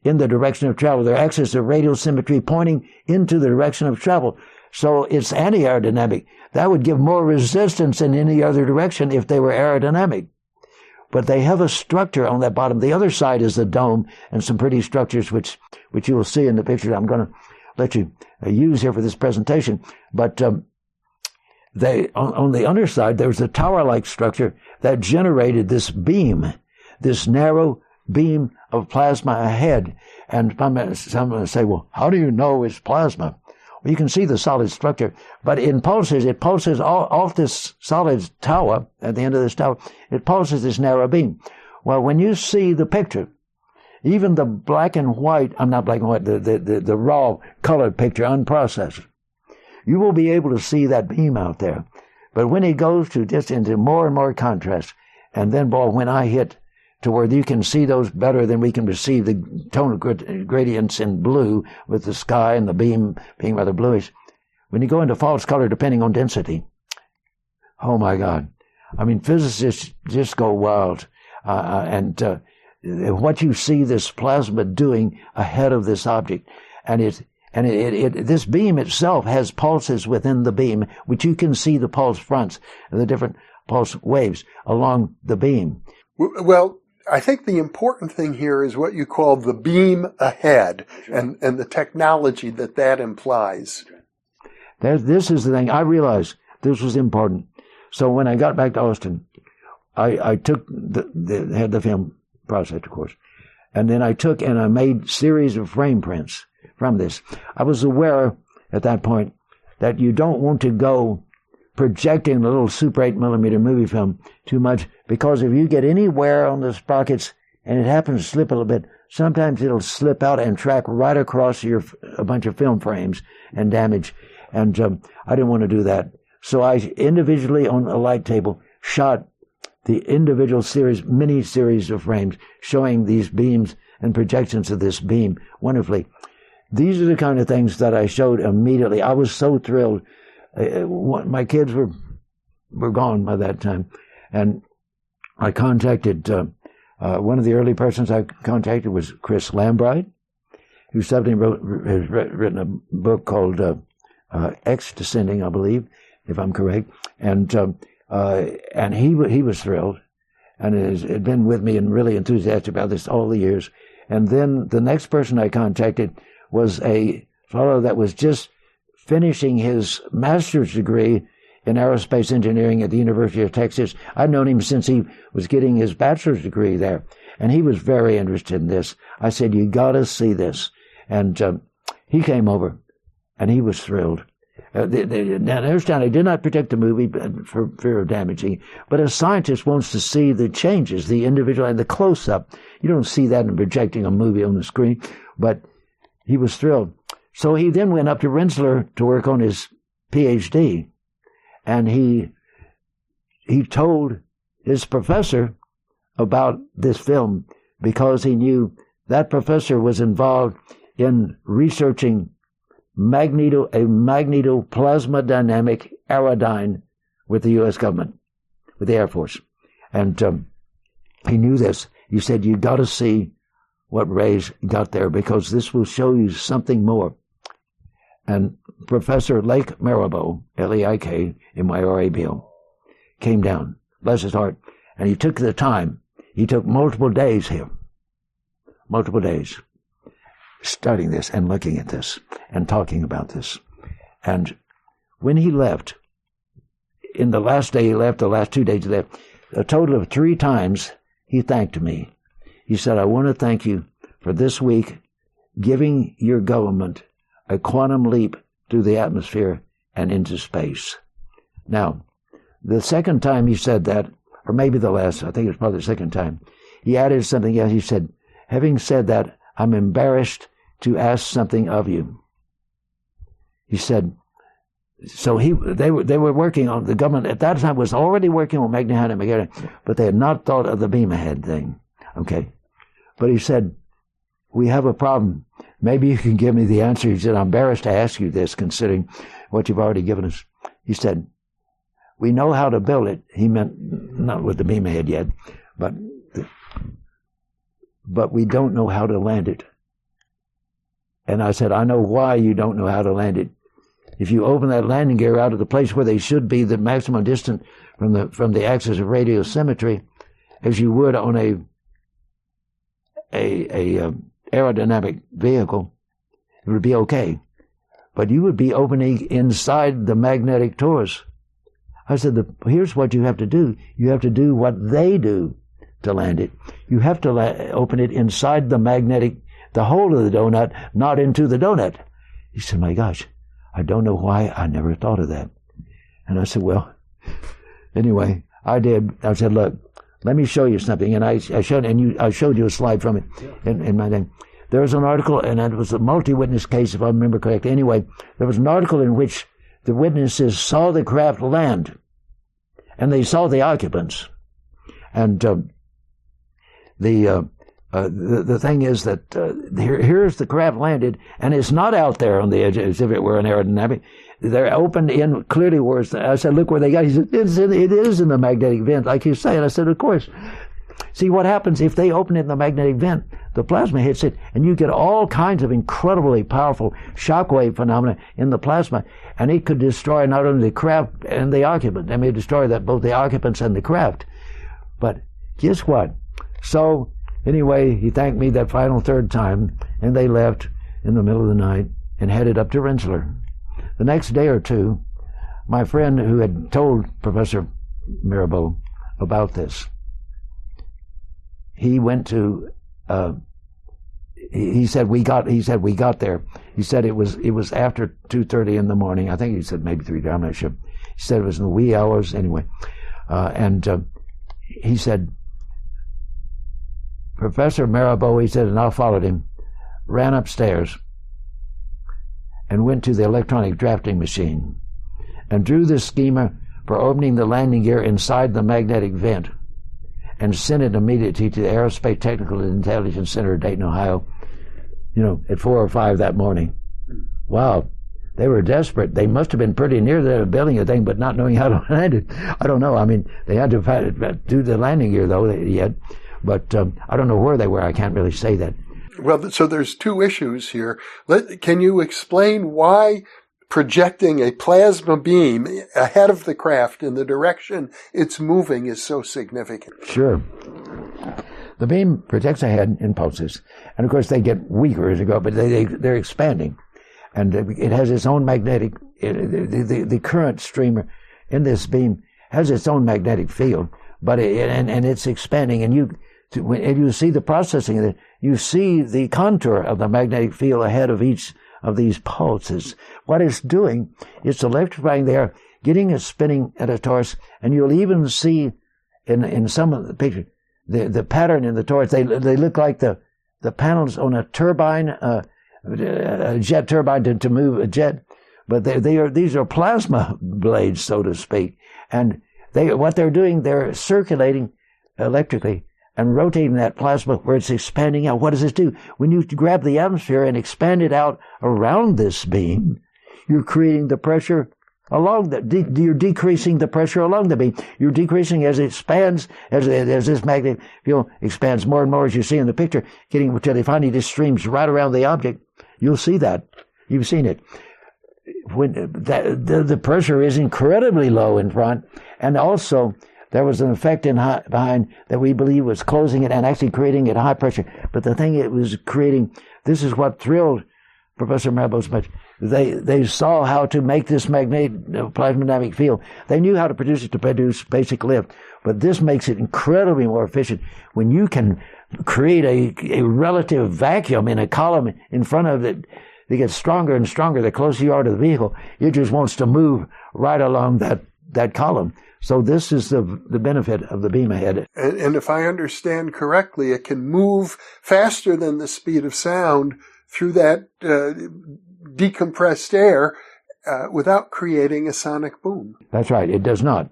in the direction of travel. Their axis of radial symmetry pointing into the direction of travel. So it's anti-aerodynamic. That would give more resistance in any other direction if they were aerodynamic. But they have a structure on that bottom. The other side is the dome and some pretty structures which, which you will see in the picture I'm going to let you uh, use here for this presentation. But, um, they, on, on the underside, there's a tower-like structure that generated this beam, this narrow beam of plasma ahead. And some say, well, how do you know it's plasma? Well, you can see the solid structure, but in pulses, it pulses off this solid tower, at the end of this tower, it pulses this narrow beam. Well, when you see the picture, even the black and white, I'm not black and white, the, the, the, the raw colored picture, unprocessed, you will be able to see that beam out there. But when it goes to just into more and more contrast, and then, boy, when I hit to where you can see those better than we can perceive the tonal gradients in blue with the sky and the beam being rather bluish. When you go into false color, depending on density, oh my God. I mean, physicists just go wild. Uh, uh and uh, what you see this plasma doing ahead of this object, and it and it, it, it, this beam itself has pulses within the beam, which you can see the pulse fronts, and the different pulse waves along the beam. Well, I think the important thing here is what you call the beam ahead and, and the technology that that implies. That, this is the thing. I realized this was important. So when I got back to Austin, I, I took the, the, had the film process, of course, and then I took and I made series of frame prints from this. I was aware at that point that you don't want to go projecting the little super 8 millimeter movie film too much because if you get any wear on the sprockets and it happens to slip a little bit, sometimes it'll slip out and track right across your a bunch of film frames and damage. And um, I didn't want to do that, so I individually on a light table shot the individual series, mini series of frames showing these beams and projections of this beam wonderfully. These are the kind of things that I showed immediately. I was so thrilled my kids were were gone by that time, and I contacted uh, uh, one of the early persons I contacted was Chris Lambright, who suddenly wrote has written a book called uh, uh, X descending, I believe, if I'm correct. And um, uh, and he he was thrilled, and has had been with me and really enthusiastic about this all the years. And then the next person I contacted was a fellow that was just finishing his master's degree in aerospace engineering at the University of Texas. I'd known him since he was getting his bachelor's degree there, and he was very interested in this. I said, "You got to see this," and um, he came over, and he was thrilled. Uh, they, they, now, understand, I did not protect the movie for fear of damaging, but a scientist wants to see the changes, the individual, and the close up. You don't see that in projecting a movie on the screen, but he was thrilled. So he then went up to Rensselaer to work on his PhD, and he he told his professor about this film because he knew that professor was involved in researching magneto, a magnetoplasma dynamic aerodyne with the U.S. government, with the Air Force. And um, he knew this. He said, you got to see what Ray's got there because this will show you something more. And Professor Leik Myrabo, L-E-I-K, M-I-R-A-B-O, came down, bless his heart, and he took the time. He took multiple days here, multiple days studying this and looking at this and talking about this. And when he left, in the last day he left, the last two days he left, a total of three times he thanked me. He said, I want to thank you for this week giving your government a quantum leap through the atmosphere and into space. Now, the second time he said that, or maybe the last, I think it was probably the second time, he added something else. He said, having said that, I'm embarrassed to ask something of you. He said, so he they were they were working on the government at that time was already working on Magna but they had not thought of the beam ahead thing. Okay. But he said, We have a problem. Maybe you can give me the answer. He said, I'm embarrassed to ask you this considering what you've already given us. He said, We know how to build it. He meant not with the beam ahead yet, but but we don't know how to land it. And I said, I know why you don't know how to land it. If you open that landing gear out of the place where they should be, the maximum distance from the from the axis of radial symmetry, as you would on a a, a uh, aerodynamic vehicle, it would be okay. But you would be opening inside the magnetic torus. I said, the, here's what you have to do. You have to do what they do to land it. You have to la- open it inside the magnetic the hole of the donut, not into the donut. He said, my gosh, I don't know why I never thought of that. And I said, well, anyway, I did. I said, look, let me show you something. And I, I showed, and you, I showed you a slide from it in, in my thing. There was an article, and it was a multi-witness case, if I remember correctly. Anyway, there was an article in which the witnesses saw the craft land, and they saw the occupants. And um, the uh, uh, the, the thing is that uh, here, here's the craft landed, and it's not out there on the edge as if it were an aerodynamic. They're opened in clearly where I said, look where they got. He said, it's in, it is in the magnetic vent, like you say. And I said, of course. See what happens if they open it in the magnetic vent, the plasma hits it, and you get all kinds of incredibly powerful shockwave phenomena in the plasma, and it could destroy not only the craft and the occupant. I may destroy that both the occupants and the craft. But guess what? So Anyway, he thanked me that final third time, and they left in the middle of the night and headed up to Rensselaer. The next day or two, my friend who had told Professor Myrabo about this, he went to. Uh, he said we got. He said we got there. He said it was it was after two thirty in the morning. I think he said maybe three. I'm not sure. He said it was in the wee hours anyway, uh, and uh, he said Professor Myrabo, he said, and I followed him, ran upstairs and went to the electronic drafting machine and drew the schema for opening the landing gear inside the magnetic vent and sent it immediately to the Aerospace Technical Intelligence Center, Dayton, Ohio, you know, at four or five that morning. Wow. They were desperate. They must have been pretty near the building the thing, but not knowing how to land it. I don't know. I mean, they had to do the landing gear though yet. But um, I don't know where they were. I can't really say that. Well, so there's two issues here. Let, can you explain why projecting a plasma beam ahead of the craft in the direction it's moving is so significant. Sure. The beam projects ahead in pulses, and of course they get weaker as you go, but they, they, they're expanding. And it has its own magnetic, uh, the, the, the current streamer in this beam has its own magnetic field, but it, and, and it's expanding, and you, when you see the processing you see the contour of the magnetic field ahead of each of these pulses. What it's doing, it's electrifying there, getting it spinning at a torus, and you'll even see in, in some of the pictures, the, the pattern in the torus, they, they look like the, the panels on a turbine, uh, a jet turbine to, to move a jet, but they, they are, these are plasma blades, so to speak. And they, what they're doing, they're circulating electrically and rotating that plasma where it's expanding out. What does this do? When you grab the atmosphere and expand it out around this beam, you're creating the pressure along the, de- you're decreasing the pressure along the beam. You're decreasing as it expands, as, as this magnetic field expands more and more, as you see in the picture, getting until it finally just streams right around the object. You'll see that. You've seen it. When that, the, the pressure is incredibly low in front, and also there was an effect in high, behind that we believe was closing it and actually creating it high pressure. But the thing it was creating, this is what thrilled Professor Myrabo so much. They they saw how to make this magnetic plasmodynamic field. They knew how to produce it to produce basic lift, but this makes it incredibly more efficient when you can create a, a relative vacuum in a column in front of it. It gets stronger and stronger the closer you are to the vehicle. It just wants to move right along that that column. So this is the, the benefit of the beam ahead. And, and if I understand correctly, it can move faster than the speed of sound through that uh, decompressed air uh, without creating a sonic boom. That's right. It does not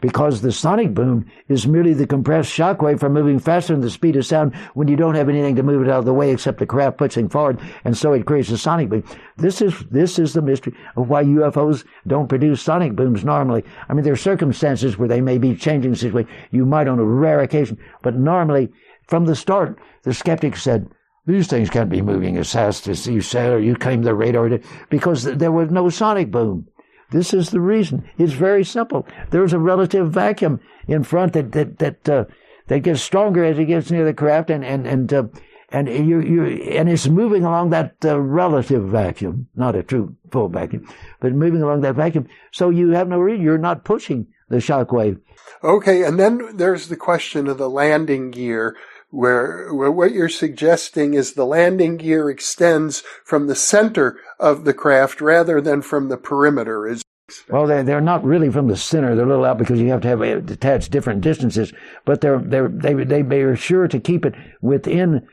because the sonic boom is merely the compressed shock wave from moving faster than the speed of sound when you don't have anything to move it out of the way except the craft pushing forward, and so it creates a sonic boom. This is this is the mystery of why UFOs don't produce sonic booms normally. I mean, there are circumstances where they may be changing situation. You might on a rare occasion, but normally, from the start, the skeptics said, these things can't be moving as fast as you say, or you claim the radar, because there was no sonic boom. This is the reason. It's very simple. There's a relative vacuum in front that that that uh, that gets stronger as it gets near the craft, and and and uh, and you you and it's moving along that uh, relative vacuum, not a true full vacuum, but moving along that vacuum. So you have no reason. You're not pushing the shock wave. Okay, and then there's the question of the landing gear where, where what you're suggesting is the landing gear extends from the center of the craft rather than from the perimeter. Is well, they're, they're not really from the center. They're a little out because you have to have it attached different distances, but they're, they're, they, they, they are sure to keep it within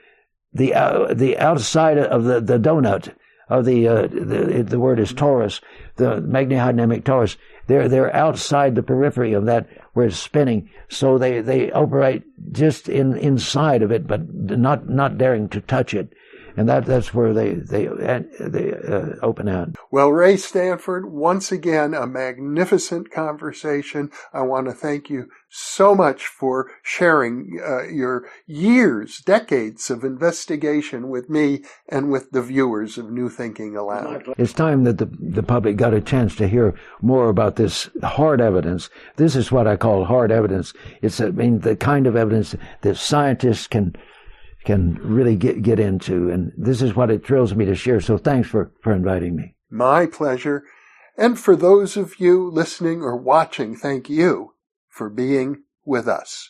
the, uh, the outside of the, the donut of the, uh, the, the word is torus, the magnetodynamic torus. They're, they're outside the periphery of that where it's spinning. So they, they operate just in, inside of it, but not, not daring to touch it and that that's where they they they uh, open out. Well, Ray Stanford, once again, a magnificent conversation. I want to thank you so much for sharing uh, your years, decades of investigation with me and with the viewers of New Thinking Allowed. It's time that the the public got a chance to hear more about this hard evidence. This is what I call hard evidence. It's I mean the kind of evidence that scientists can can really get, get into. And this is what it thrills me to share. So thanks for, for inviting me. My pleasure. And for those of you listening or watching, thank you for being with us.